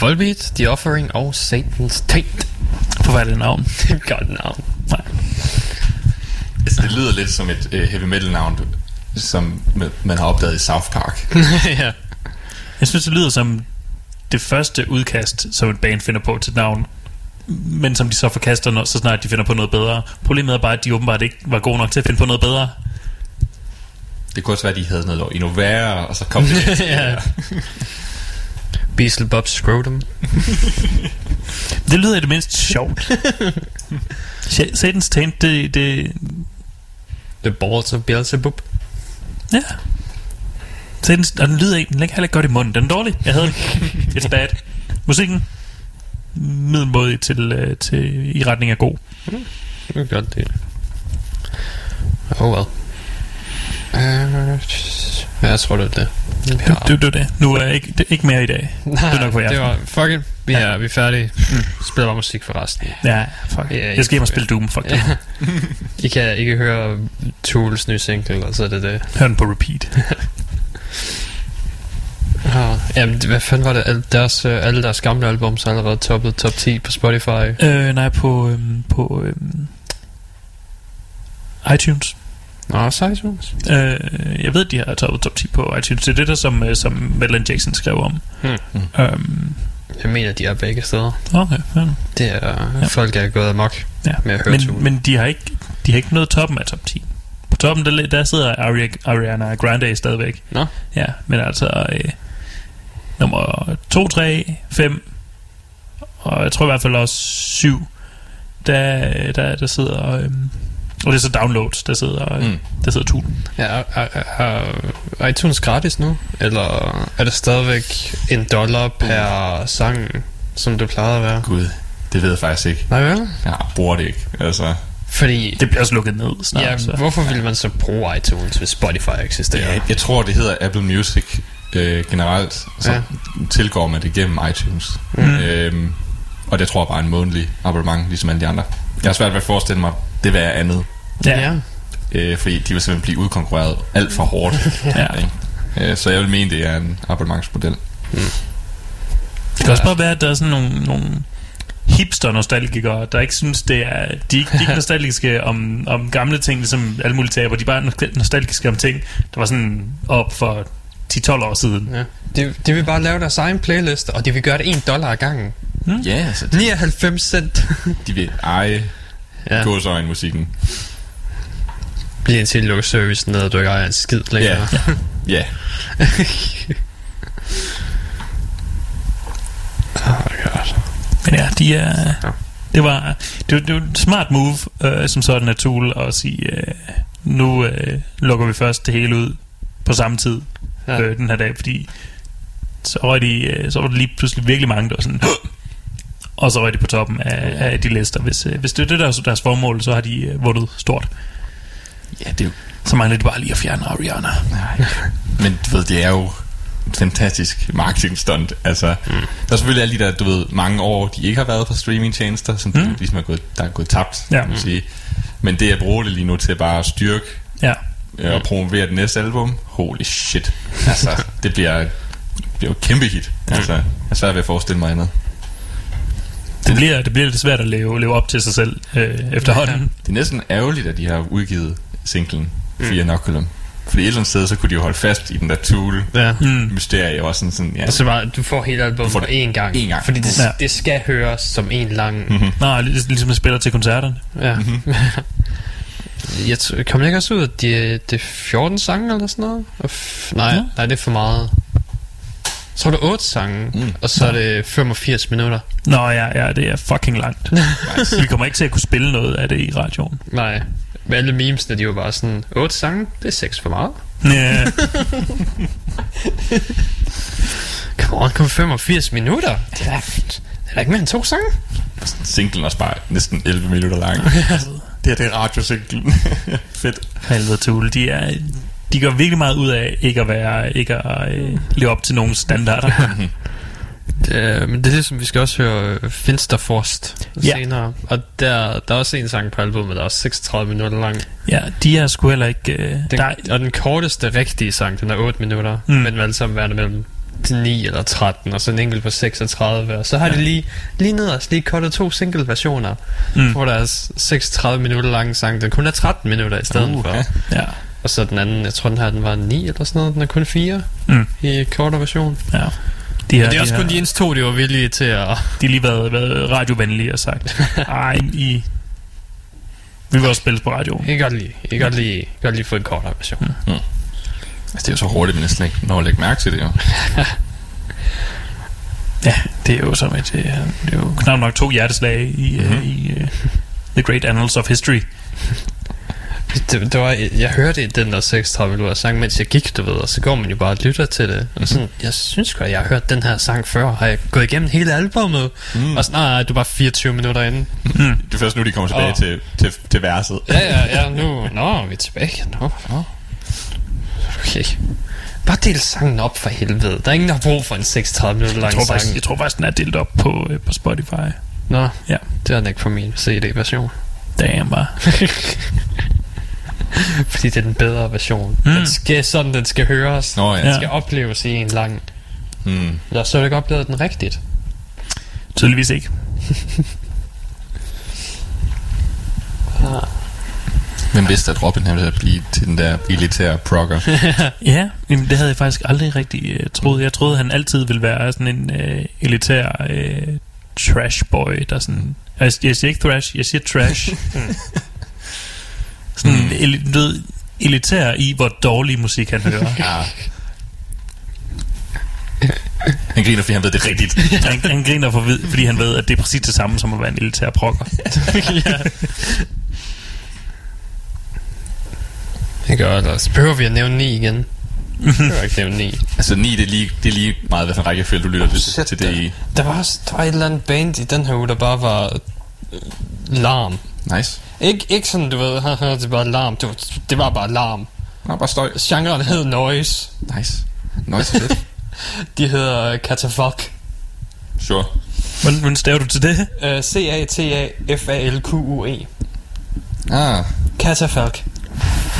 Volbeat, The Offering og Satan's Taint. Forfærdeligt navn. Det er et godt navn. Nej. Altså, det lyder lidt som et uh, heavy metal navn, som man har opdaget i South Park. ja. Jeg synes, det lyder som det første udkast, som et band finder på til et navn, men som de så forkaster, når, så snart de finder på noget bedre. Problemet er bare, at de åbenbart ikke var gode nok til at finde på noget bedre. Det kunne også være, at de havde noget endnu værre, og så kom det. ja. Beasley Bob Scrotum. Det lyder i det mindste sjovt. Satan's Taint, det, det... The Balls of Beelzebub. Ja. Satan's, og den lyder ikke, den ligger heller ikke godt i munden. Den er dårlig. Jeg havde. It's bad. Musikken, middelmådig til, øh, til, i retning af god. Det er godt det. Oh well. Uh, jeg tror, det er det. Ja. Det, det, det. Nu er jeg ikke, det ikke mere i dag. Nej, det er nok for jer. det var, fuck it. Vi er, vi er færdige. Mm. Spiller bare musik for resten. Ja, fuck. Ja, jeg skal hjem og spille Doom. Fuck. Ja. I kan ikke høre Tools nye single, og så er det det. Hør den på repeat. Ja, jamen, det- hvad fanden var det? Deres, øh, alle deres gamle albums er allerede toppet top 10 på Spotify. øh, nej, på, øhm, på øhm, iTunes. Nå, så iTunes. Øh, jeg ved, de har toppet top 10 på iTunes. Det er det, der som, øh, som Madeline Jackson skrev om. Hmm. Øhm, Jeg mener, de er begge steder. okay, ja. Det er, Ja. folk er gået amok Ja. med at høre. Men, men de har ikke de har ikke nået toppen af top 10. På toppen, der, der sidder Ari- Ariana Grande stadigvæk. Nå. Ja, men altså øh, nummer 2, 3, 5 og jeg tror i hvert fald også 7 der, der, der sidder øh, og det er så downloads, der sidder, øh, Mm. der sidder Tool. Ja, er, er, er, iTunes gratis nu? Eller er det stadigvæk en dollar per sang, som det plejede at være? Gud, det ved jeg faktisk ikke. Nej vel? Jeg bruger det ikke. Altså, Fordi, Det bliver også lukket ned snart. ja, så. hvorfor vil man så bruge iTunes, hvis Spotify eksisterer? jeg, jeg tror, det hedder Apple Music øh, generelt. Så Ja. ja. tilgår man det gennem iTunes. Mm. Øhm, og det tror jeg bare er en månedlig abonnement, ligesom alle de andre. Jeg har svært ved at forestille mig, det vil andet. Ja, Øh, fordi de vil simpelthen blive udkonkurreret alt for hårdt. ja. ikke? Øh, så jeg vil mene, det er en abonnementsmodel. Det kan også bare være, at der er sådan nogle, nogle hipster-nostalgikere, der ikke synes, det er... De, er ikke- de er ikke nostalgiske om, om gamle ting, ligesom alle mulige taber. De er bare nostal- nostalgiske om ting, der var sådan op for 10-12 år siden. Ja. De, de vil bare lave deres egen playlist, og de vil gøre det 1 dollar ad gangen. Ja, altså, de, 99 cent. de vil eje ja. gåsøjne musikken. Bliver til lukke service ned, og du ikke ejer en skid længere. Ja. Ja. oh God. Men ja, de er... Ja. Det var, det, var, det var et smart move, øh, som sådan af Tool, at sige, øh, nu øh, lukker vi først det hele ud på samme tid Ja. øh, den her dag, fordi så var, de, øh, så var der lige pludselig virkelig mange, der var sådan, og så var de på toppen af, af de lister. Hvis, øh, hvis det er det, der er deres formål, så har de øh, vundet stort. Ja, det er jo... Så mangler de bare lige at fjerne Ariana. Nej. Men du ved, det er jo et fantastisk marketing stunt. Altså, mm. der er selvfølgelig alle de der, du ved, mange år, de ikke har været på streamingtjenester, som Mm. mm. ligesom er gået, der er gået tabt, Ja. kan man sige. Men det at bruge det lige nu til at bare styrke Ja. øh, og promovere det næste album, holy shit. Altså, det bliver, det bliver jo et kæmpe hit. Altså, jeg er svært ved at forestille mig andet. Det bliver, det bliver lidt svært at leve, leve op til sig selv øh, efterhånden. Det er næsten ærgerligt, at de har udgivet singlen Fear Inoculum. Fordi et eller andet sted, så kunne de jo holde fast i den der tool Ja. Mm. mysterie og sådan sådan, ja. Og så bare, du får hele albumet det én gang. én gang. Fordi det, Ja. ja. det skal høres som en lang... Mhm. Nej, lig- ligesom jeg spiller til koncerterne. Ja. jeg t- kom ikke også ud, at de, det er 14 sange eller sådan noget? Og f- nej, Ja. ja. nej, det er for meget. Så er det 8 sange, Mm. og så er det 85 minutter. Nå ja, ja, det er fucking langt. Vi kommer ikke til at kunne spille noget af det i radioen. Nej. Men alle memesene, de var bare sådan, 8 sange, det er 6 for meget. Ja, Come on, kom 85 minutter. Det er, da- det er da ikke mere end to sange. Singlen er også bare næsten 11 minutter lang. det her, det er radiosinglen. Fedt. helvede Tool. De, er, de gør virkelig meget ud af ikke at være, ikke at øh, leve op til nogen standarder. Det, men det er ligesom, vi skal også høre øh, Finsterforst Ja. senere. Og der, der er også en sang på albumet, der er også 36 minutter lang. ja, de er sgu heller ikke... Øh, Den, der, og den korteste rigtige sang, den er 8 minutter, Mm. men alle sammen værende mellem til 9 eller 13, og så en enkelt på 36, og så har ja. de lige, lige nederst lige kottet to single versioner, Mm. hvor der er 36 minutter lang sang, den kun er 13 minutter i stedet Uh, uh, for. ja. Og så den anden, jeg tror den her, den var 9 eller sådan noget, den er kun 4 Mm. i kortere version. ja. De, her, Det er også de, kun her, de eneste to, de var villige til at... de har lige været, været radiovenlige og sagt, ej, I... Vi vil også spilles på radioen. Jeg kan godt lide, jeg kan godt jeg kan godt lide få en kortere version. Altså, det er jo så hurtigt, men næsten ikke når at lægge mærke til det, jo. Ja, det er jo som et... øh, Det er jo knap nok to hjerteslag i, mm-hmm. Mhm. i uh, The Great Annals of History. Det, det var, jeg hørte den der 36 minutter sang, mens jeg gik, du ved, og så går man jo bare og lytter til det. Og sådan, jeg synes godt, jeg har hørt den her sang før. Har jeg gået igennem hele albummet? Mm. Og sådan, nej, du er bare 24 minutter inde. Det er først nu, de kommer tilbage Åh. til, til, til verset. Ja, ja, ja, nu, nå, vi er tilbage. Nå, nå. Okay. Bare del sangen op for helvede. Der er ingen, der har brug for en 36 minutter Jeg lang tror, sang. faktisk, jeg tror faktisk, den er delt op på, øh, på Spotify. Nå, Ja. det er den ikke på min CD-version. Damn, bare. Fordi det er den bedre version. Mm. Mm. Den skal, sådan, den skal høres. Nå ja. Den Ja. skal opleves i en lang. Hmm. Jeg så ikke oplevet den rigtigt. Tydeligvis ikke. Hvem vidste, at Robin han ville blive til den der elitære progger? Ja, jamen, det havde jeg faktisk aldrig rigtig uh, troet. Jeg troede, han altid ville være sådan en uh, elitær uh, trash boy, der sådan... Jeg, jeg siger ikke thrash, jeg siger trash. Sådan Mm. el, ved, elitær i, hvor dårlig musik han hører. ja. Han griner, fordi han ved det rigtigt. han, han griner, for, fordi han ved, at det er præcis det samme som at være en elitær prokker. ja. Det gør det. Så behøver vi at nævne 9 igen. Jeg behøver ikke nævne 9. Altså 9, det er lige, det er lige meget, hvad for en rækkefølge du lytter til, Sæt til det i. Der var, også- der var et eller andet band i den her uge, der bare var øh, larm. Nice. Ikke, ikke sådan, du ved, det var larm. Det var, det var bare larm. Nå, bare støj. Genren hed noise. Nice. Nice fedt. De hedder Catafalk. Sure. Hvordan, hvordan staver du til det? Uh, C-A-T-A-F-A-L-Q-U-E. Ah, Catafalk.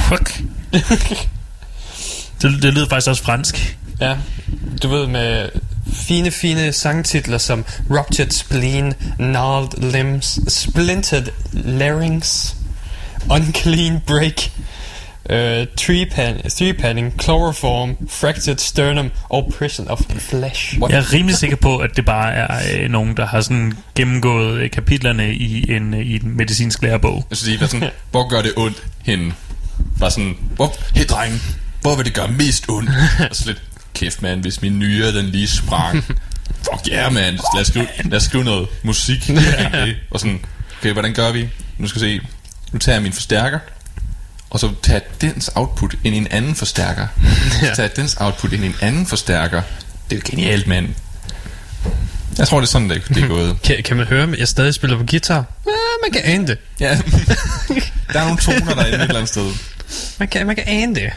Fuck. det, det lyder faktisk også fransk. Ja, du ved med fine, fine sangtitler som Ruptured Spleen, Gnarled Limbs, Splintered Larynx, Unclean Break, uh, tree, pan, tree panning, Chloroform, Fractured Sternum og Prison of Flesh. What? Jeg er rimelig sikker på, at det bare er øh, nogen, der har sådan gennemgået øh, kapitlerne i en, øh, i en medicinsk lærebog. jeg synes, det er sådan, hvor gør det ondt hende? Bare sådan, hvor, hey dreng, hvor vil det gøre mest ondt? Og så lidt, kæft mand, hvis min nyre den lige sprang. Fuck ja, yeah, man. Lad os skrive, lad os skrive noget musik. Okay. Og sådan, okay, hvordan gør vi? Nu skal vi se. Nu tager jeg min forstærker, og så tager dens output ind i en anden forstærker. Så tager dens output ind i en anden forstærker. Det er jo genialt, mand. Jeg tror, det er sådan, det, det er gået. Kan, kan man høre, at jeg stadig spiller på guitar? Ja, man kan ane det. Ja. Der er nogle toner derinde et eller andet sted. Man kan, man kan ane det.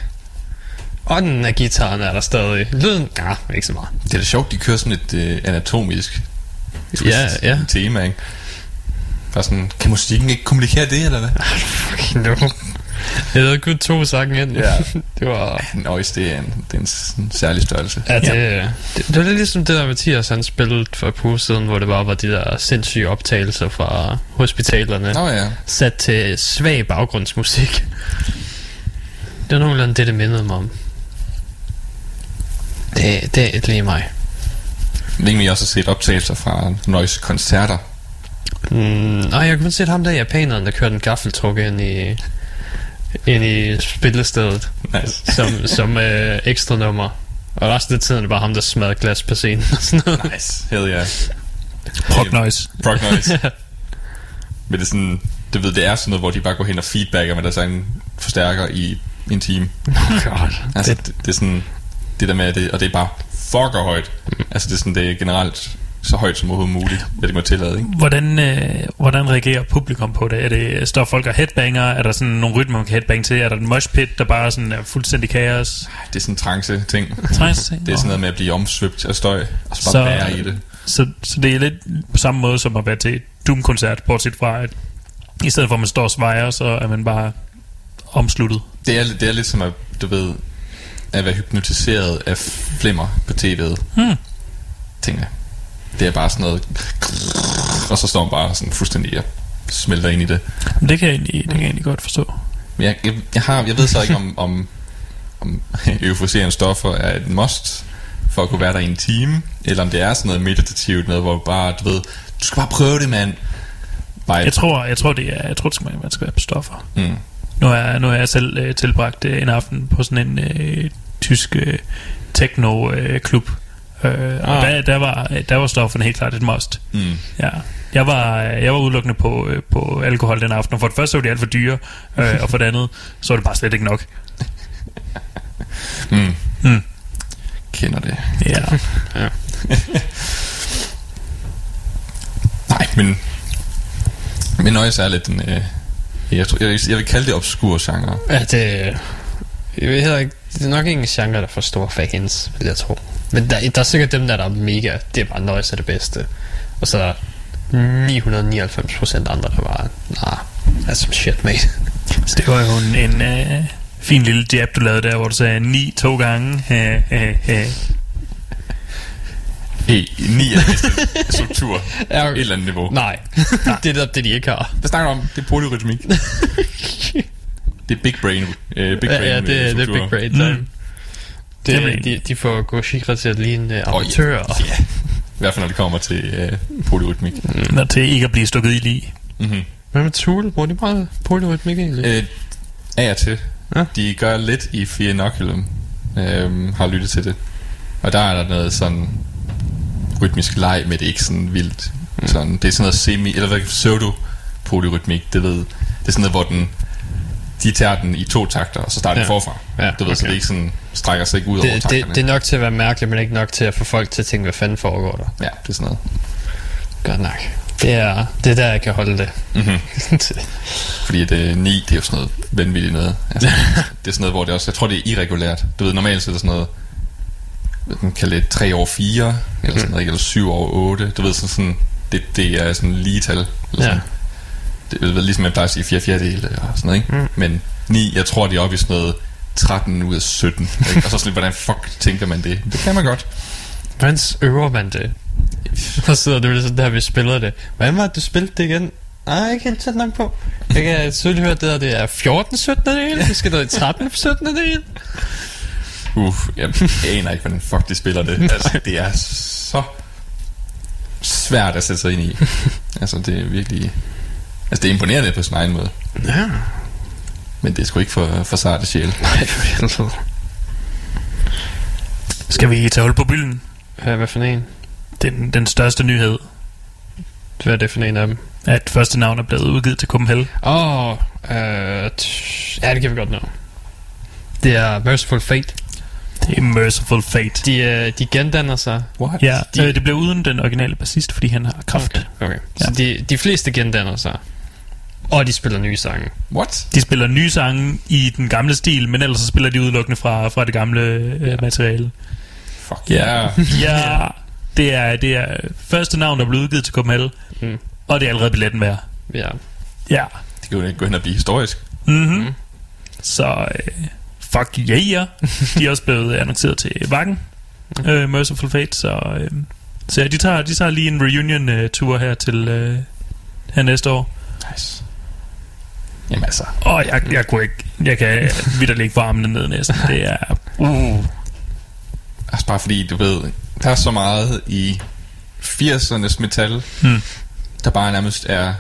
Ånden af gitaren er der stadig. Lyden, ja, ikke så meget. Det er da sjovt, de kører sådan et øh, anatomisk twist Ja, ja. tema, ikke? Bare sådan, kan musikken ikke kommunikere det, eller hvad? Fucking no. Jeg havde kun to sange ind. Ja. det var... Noise, det er en, det er en, særlig størrelse. Ja, det, ja. det, det var lidt ligesom det der Mathias han spillede for et par uger siden, hvor det bare var de der sindssyge optagelser fra hospitalerne, Nå ja. sat til svag baggrundsmusik. Det var nogenlunde det, det mindede mig om. Det, det er lige mig. Længe vi også har set optagelser fra Noise-koncerter. Mm, nej, jeg kunne se ham der japaneren, der kørte en gaffeltruk ind i, ind i spillestedet, Nice. som, som øh, ekstra nummer. Og resten af tiden er det bare ham, der smadrer glas på scenen og sådan noget. Nice. Hell yeah. Prog noise. Prog Noise. Men det er sådan, det ved, det er sådan noget, hvor de bare går hen og feedbacker med deres egen forstærker i en time. Oh god. Altså, det, det er sådan, det der med, det, og det er bare fucker højt. Altså, det er sådan, det er generelt så højt som overhovedet muligt, hvad de må tillade, ikke? Hvordan, øh, hvordan reagerer publikum på det? Er det står folk og headbanger? Er der sådan nogle rytmer, man kan headbang til? Er der en mosh pit, der bare sådan er fuldstændig kaos? Det er sådan en trance ting. Trans- Det er sådan noget med at blive omsvøbt af støj, og så bare Så- i det. Så, så det er lidt på samme måde som at være til et Doom-koncert, bortset fra, at i stedet for at man står og svejer, så er man bare omsluttet. Det er, det er lidt som at, du ved, at være hypnotiseret af flimmer på tv'et. Hmm. Tænker. Det er bare sådan noget... Og så står man bare sådan fuldstændig og smelter ind i det. Men det kan jeg egentlig, det kan jeg egentlig godt forstå. Men jeg, jeg, jeg, har, jeg ved så ikke, om, om, om euforiserende stoffer er et must for at kunne være der i en time, eller om det er sådan noget meditativt, noget, hvor bare, du ved, du skal bare prøve det, mand. Bare, Jeg tror, jeg tror, det er, jeg tror, det skal, man skal være på stoffer. mm, Nu har jeg, nu har jeg selv øh, tilbragt øh, en aften på sådan en øh, tysk øh, techno-klub. Øh, og Ah. der, der, var, der var stofferne helt klart et must. mm, Ja. Jeg var, jeg var udelukkende på, øh, på alkohol den aften, og for det første var de alt for dyre, øh, og for det andet, så var det bare slet ikke nok. mm. Mm. Kender det. Ja. Nej, men... Men noise er lidt en... Øh, jeg, tror, jeg, jeg vil kalde det obskur genre. Ja, det... Jeg ved ikke... Det er nok ikke en genre, der får store fans, vil jeg tro. Men der, der er sikkert dem, der er mega... Det er bare noise er det bedste. Og så er der 999 procent andre, der bare... Nah, that's some shit, mate. Så det var jo en, en uh, fin lille jab, du lavede der, hvor du sagde ni to gange. Uh, uh, uh. E9 struktur. ja, okay. Et eller andet niveau. Nej, det er det, de ikke har. Det snakker om, det er polyrytmik. det er big brain. Øh, big brain ja, ja, det, øh, mm. det er big brain time. Mm. Det, det de, de får Goshikra til at ligne øh, amatører. Oh, yeah. yeah. I hvert fald når det kommer til øh, polyrytmik. Mm. Når til ikke at blive stukket i lige. Mm-hmm. Hvad med Tool? Bruger de meget polyrytmik egentlig? Øh, af og til. Ja. De gør lidt i Fear Inoculum. Øhm, har lyttet til det. Og der er der noget sådan rytmisk leg, men det er ikke sådan vildt. Mm. Sådan, det er sådan noget semi, eller hvad, pseudo polyrytmik, det ved. Det er sådan noget, hvor den, de tager den i to takter, og så starter ja. Den forfra. Ja, du ved, så okay. det er ikke sådan, strækker sig ikke ud over det, takterne. det, det er nok til at være mærkeligt, men ikke nok til at få folk til at tænke, hvad fanden foregår der. Ja, det er sådan noget. Godt nok. Det er, det er der, jeg kan holde det. Mm-hmm. Fordi det 9, det er jo sådan noget vanvittigt noget. Altså, det er sådan noget, hvor det også, jeg tror, det er irregulært. Du ved, normalt så er det sådan noget, man kalder det 3 over 4, eller sådan noget, ikke? eller 7 over 8. Du ved, sådan, sådan det, det er sådan lige tal. Eller Ja. sådan. Det er vel ligesom, jeg plejer at sige 4 fjerdedele og sådan noget, ikke? Mm. Men 9, jeg tror, de er oppe i sådan noget 13 ud af 17. Ikke? Og så sådan lidt, hvordan fuck tænker man det? Det kan man godt. Hvordan øver man det? Så sidder du sådan der, vi spiller det. Hvordan var det, du spillede det igen? Nej, ikke helt tæt nok på. Jeg kan tydeligt høre, det der, det er 14 17 del. Det skal ned i 13 17 del. Uff, jeg aner ikke, hvordan fuck de spiller det. Altså, det er så svært at sætte sig ind i. Altså, det er virkelig... Altså, det er imponerende på sin egen måde. Ja. Men det er sgu ikke for, for sarte sjæl. Nej, for. Skal vi tage hul på bylden? Ja, hvad for en? Den, den største nyhed, Hvad er det for en af dem? at første navn er blevet udgivet til Copenhagen. Åh, oh, øh, ja, det kan vi godt nå. Det er Merciful Fate. Det er Merciful Fate. De, øh, de gendanner sig. What? Ja, de- øh, det blev uden den originale bassist, fordi han har kraft. Okay. okay. Ja. Så de, de fleste gendanner sig. Og de spiller nye sange. What? De spiller nye sange i den gamle stil, men ellers så spiller de udelukkende fra, fra det gamle øh, materiale. Fuck ja. Yeah. ja, det er, det er første navn, der blev udgivet til Copenhagen, Mm. og det er allerede billetten værd. Ja. Ja. Det kan jo ikke gå hen og blive historisk. Mm-hmm. Mm. Så øh, fuck yeah. De er også blevet annonceret til Vakken, øh, Merciful Fate, så, øh, så ja, de, tager, de tager lige en reunion-tur her til øh, her næste år. Nice. Jamen altså, Og jeg, jeg kunne ikke, jeg kan vidderligt ikke få armene ned næsten. Det er, uh, altså bare fordi, du ved, der er så meget i 80'ernes metal, hmm, der bare nærmest er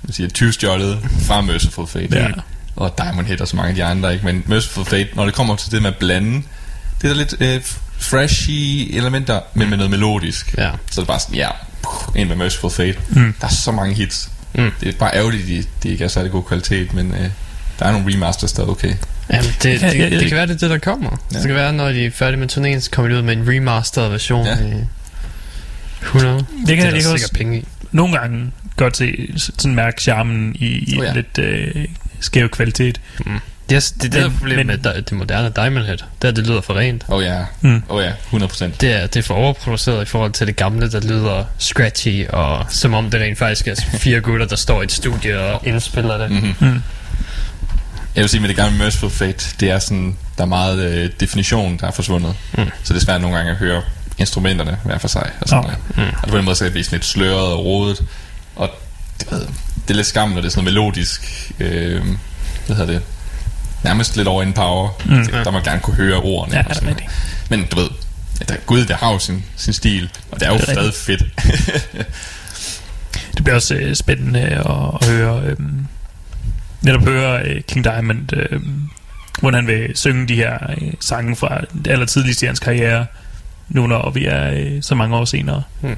hvad siger, tyvstjålet fra Merciful Fate. ja. Og Diamond Head og så mange af de andre, ikke? Men Merciful Fate, når det kommer til det med at blande, det er der lidt øh, freshy elementer, men med noget melodisk. Ja. Så er det bare sådan, ja, puh, ind med Merciful Fate. Mm. Der er så mange hits. Mm. Det er bare ærgerligt, de, de ikke er særlig god kvalitet, men øh, der er nogle remasters, der er okay. Jamen, det, det, det, det kan være, det er det, der kommer. Ja. Det kan være, når de er færdige med turnéen, så kommer de ud med en remastered version. Ja. I 100. Det kan, det er sikkert også penge i. nogle gange godt se sådan mærke charmen i, i Oh, ja. lidt øh, skæv kvalitet. Mm. Det er det, er det der problem men- med di- det moderne Diamond Head. Det er, at det lyder for rent. Oh ja, Mm. oh ja, 100%. Det er, det er for overproduceret i forhold til det gamle, der lyder scratchy, og som om det rent faktisk er fire gutter, der står i et studie og indspiller det. Mm-hmm. Mm. Jeg vil sige med det gamle Merciful Fate, det er sådan, der er meget øh, definition, der er forsvundet. Mm. Så det er svært nogle gange at høre instrumenterne hver for sig. Og, sådan oh. mm. og på den måde så kan det sådan lidt sløret og rodet. Og det, ved, det er lidt skam, når det er sådan noget melodisk, øh, hvad hedder det, nærmest lidt over en power. Mm. Det, der må gerne kunne høre ordene. Ja, og det sådan noget. Men du ved, at der, gud, det har jo sin, sin stil, og det er jo Det er stadig fedt. Det bliver også øh, spændende at, at høre øh, netop høre øh, King Diamond øh, hvordan han vil synge de her øh, sange fra det allertidligste i hans karriere nu når vi er øh, så mange år senere. Hmm.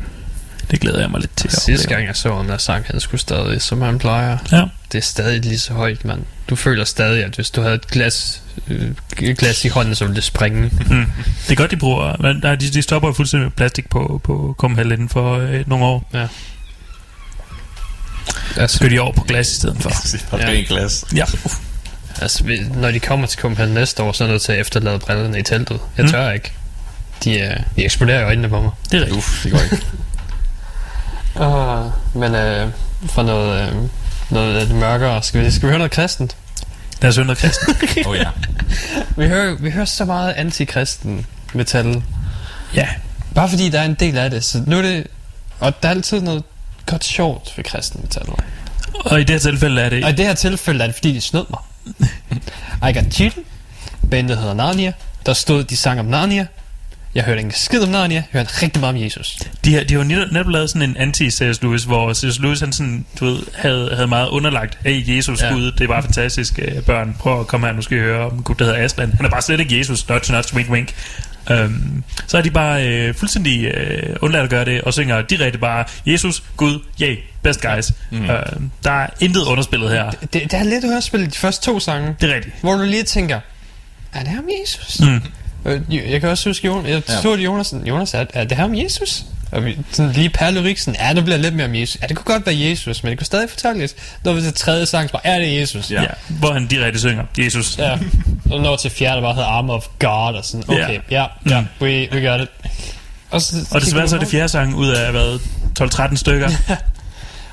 Det glæder jeg mig lidt til. at Sidste gang jeg så ham, der sang han skulle stadig, som han plejer. Ja. Det er stadig lige så højt, mand. Du føler stadig, at hvis du havde et glas, øh, et glas i hånden, så ville det springe. Mm. Det er godt, de bruger... Men, nej, de, de stopper jo fuldstændig med plastik på, på Kumhal inden for øh, nogle år. Ja. Så Altså, skal de over på glas i stedet for. Fra Ja. ja. glas. Ja. altså, vi- når de kommer til Copenhagen næste år, så er jeg nødt til at efterlade brillerne i teltet. Jeg Mm. tør ikke. De, øh, de eksploderer i øjnene på mig. Det er rigtigt. Uff, det går ikke. Uh, men øh, for noget, øh, noget lidt mørkere, skal vi, skal vi høre noget kristent? Lad os høre noget kristen. Åh oh, ja. Vi hører, vi hører så meget antikristen metal. ja. Bare fordi der er en del af det. Så nu er det... Og der er altid noget godt sjovt ved kristen metal. Og i det her tilfælde er det... Og i det her tilfælde er det fordi, de snød mig. I Got Cheated. Bandet hedder Narnia. Der stod, de sang om Narnia. Jeg hørte ikke skid om Narnia. Jeg hørte rigtig meget om Jesus. De har, de har jo netop, netop lavet sådan en anti-C.S. Lewis, hvor C.S. Lewis han sådan, du ved, havde, havde meget underlagt, hey Jesus Ja. Gud, det er bare fantastisk, øh, børn, prøv at komme her, nu skal I høre om Gud, der hedder Aslan. Han er bare slet ikke Jesus, notch, notch, wink, wink. Um, så er de bare øh, fuldstændig øh, undladt at gøre det, og synger direkte bare, Jesus, Gud, yay, best guys. Mm. Uh, der er intet underspillet her. Det, det er lidt i de første to sange. Det er rigtigt. Hvor du lige tænker, er det ham Jesus? Mm. Øh, Jeg kan også huske, Jonas, jeg Ja. så det Jonas, Jonas er, er det her om Jesus? Og vi, sådan lige per lyrik, sådan, ja, det bliver lidt mere om Jesus. Ja, det kunne godt være Jesus, men det kunne stadig fortælles. Når vi til tredje sang, så bare, er det Jesus? Ja. ja. Hvor han direkte synger, Jesus. Ja. Og når til fjerde, der bare hedder Arm of God, og sådan, okay, ja, ja, Mm. we, we got it. Og, så, Og desværre så er det fjerde sang ud af, hvad, 12-13 stykker.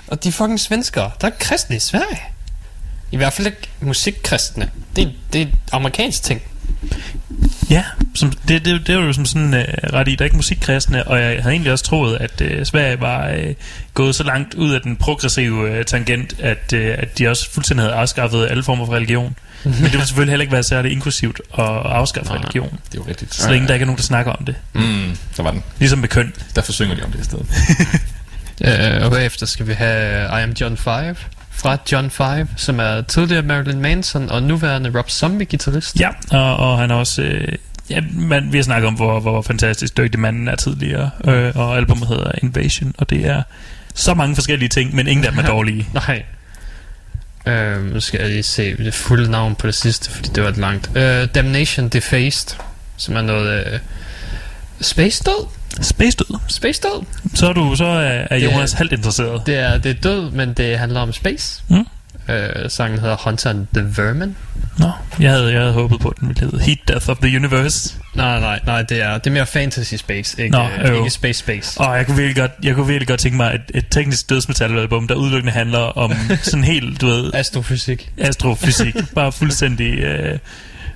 Og de er fucking svenskere. Der er kristne i Sverige. I hvert fald ikke musikkristne. Det, det er amerikansk ting. Ja, som, det, det, det var jo som sådan uh, ret i, der er ikke musikkristne, og jeg havde egentlig også troet, at uh, Sverige var uh, gået så langt ud af den progressive uh, tangent, at, uh, at de også fuldstændig havde afskaffet alle former for religion. Men det vil selvfølgelig heller ikke være særlig inklusivt at afskaffe Nej. religion, Det er jo rigtigt. så længe der ikke er nogen, der snakker om det. Mm, der var den. Ligesom med køn. Derfor synger de om det i stedet. Uh, og bagefter skal vi have I Am John 5 fra John 5, som er tidligere Marilyn Manson og nuværende Rob Zombie-gitarrist. Ja, og, og han er også... Øh, ja, man, vi har snakket om, hvor, hvor fantastisk dygtig manden er tidligere, øh, og albumet hedder Invasion, og det er så mange forskellige ting, men ingen af dem er dårlige. Nej. Uh, nu skal jeg lige se det fulde navn på det sidste, fordi det var et langt. Uh, Damnation Defaced, som er noget... Uh, Space Død? Space død. Space Død? Så er, du, så er, er Jonas halvt interesseret. Det er, det er død, men det handler om space. Mm. Uh, sangen hedder Hunter and the Vermin. Nå, jeg havde, jeg havde håbet på, at den ville hedde Heat Death of the Universe. Nej, nej, nej, det er, det er mere fantasy space, ikke, Nå, øh, ikke space space. Og jeg kunne virkelig godt, jeg kunne virkelig godt tænke mig et, et teknisk dødsmetalalbum, der udelukkende handler om sådan helt, du ved, Astrofysik. astrofysik. Bare fuldstændig... Uh,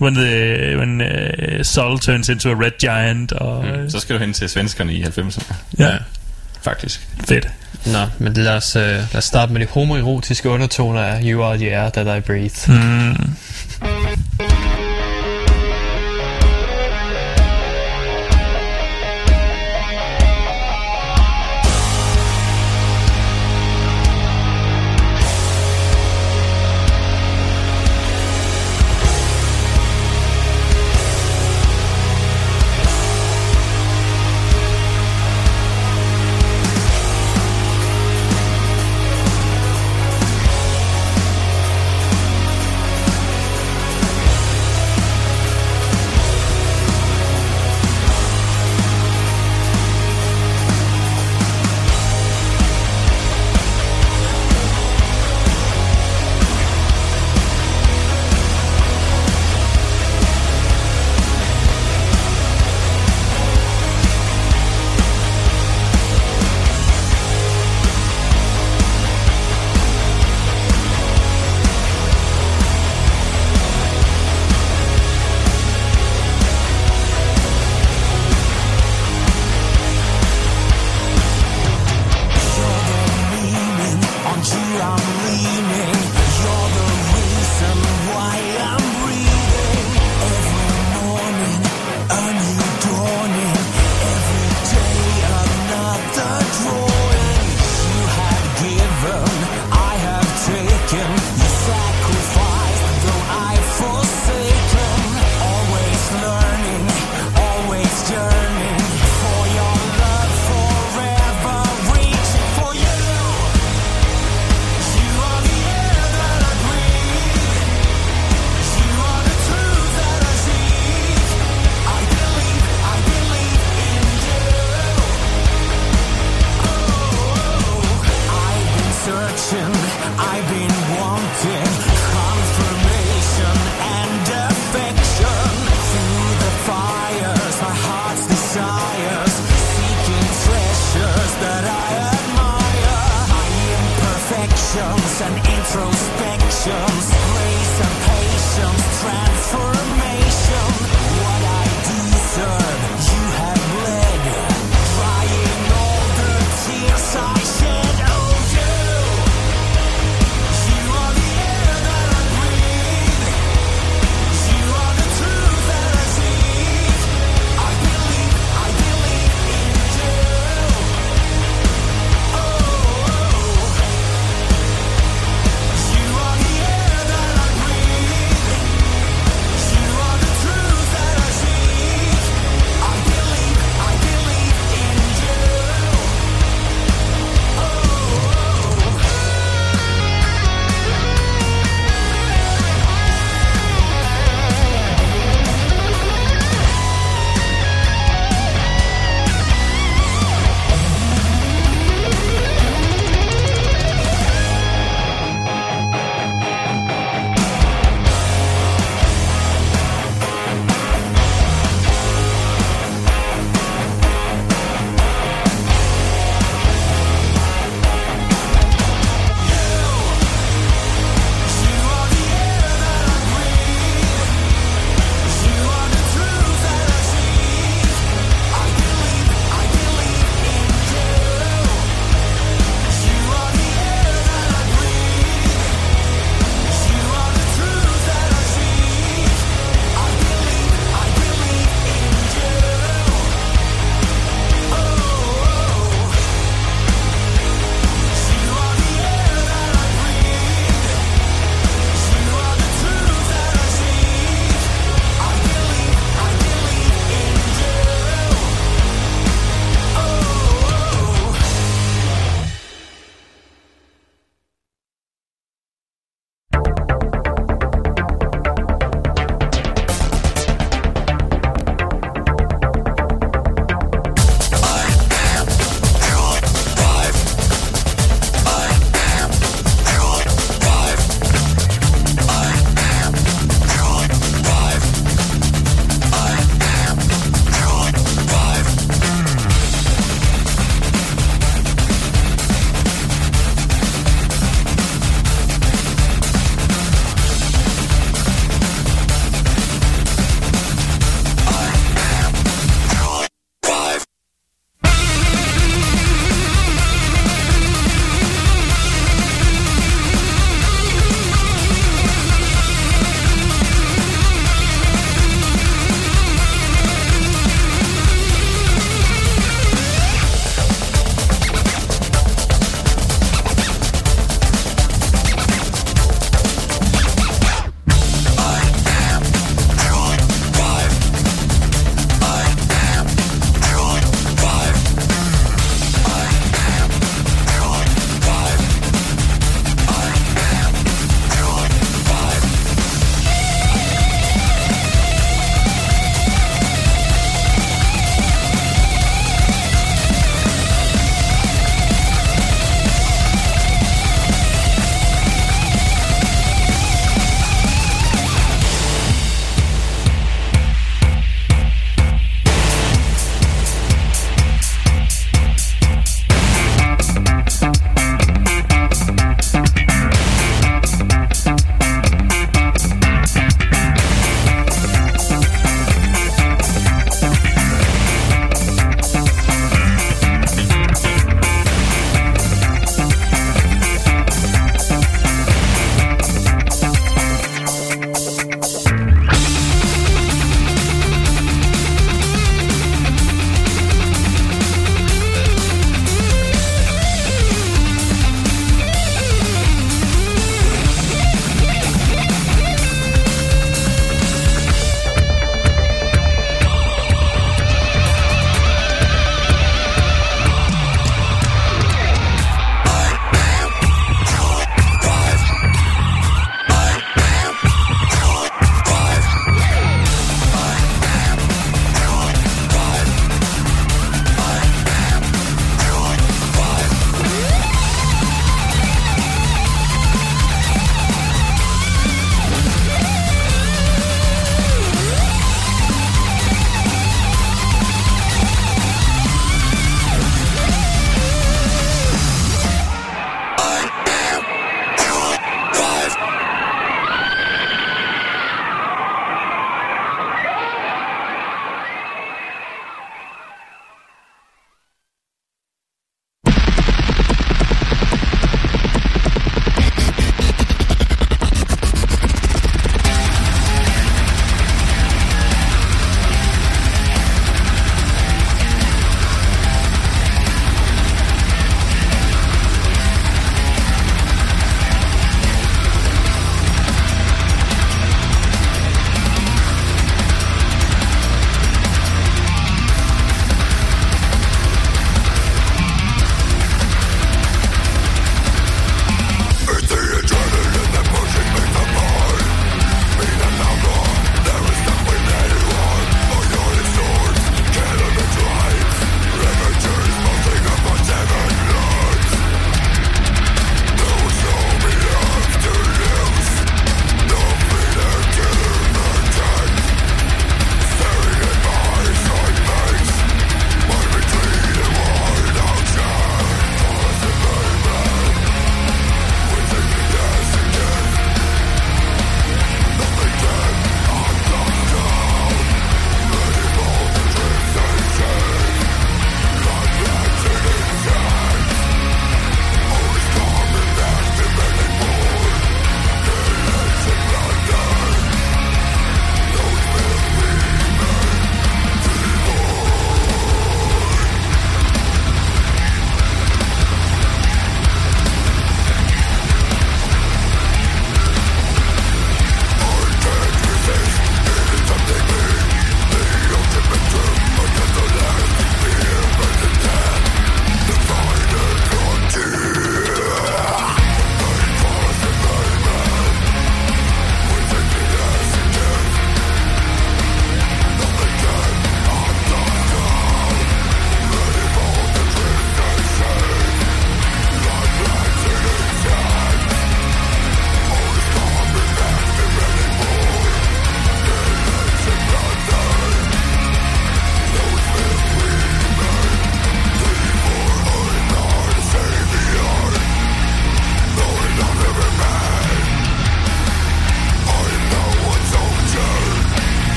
when the when uh, Sol turns into a red giant og mm. Så skal du hen til svenskerne i 90'erne. ja, Faktisk. fedt. Nå, men lad os, uh, lad os starte med de homoerotiske undertoner af You Are the Air That I Breathe. Mm.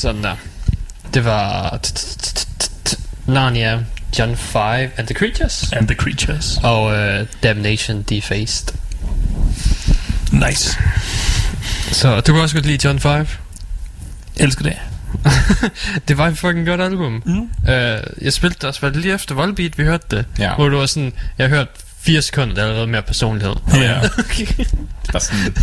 Sådan der. Det var Narnia, John 5 and the Creatures. And the Creatures. Og uh, Damnation Defaced. Nice. Så du kan også godt lide John 5. Elsker det. det var et fucking godt album. Mm. Uh, jeg spillede det også, var det lige efter Volbeat, vi hørte det? Ja. Hvor du var sådan, jeg har hørt 4 sekunder, der er allerede mere personlighed. Ja. Det er sådan...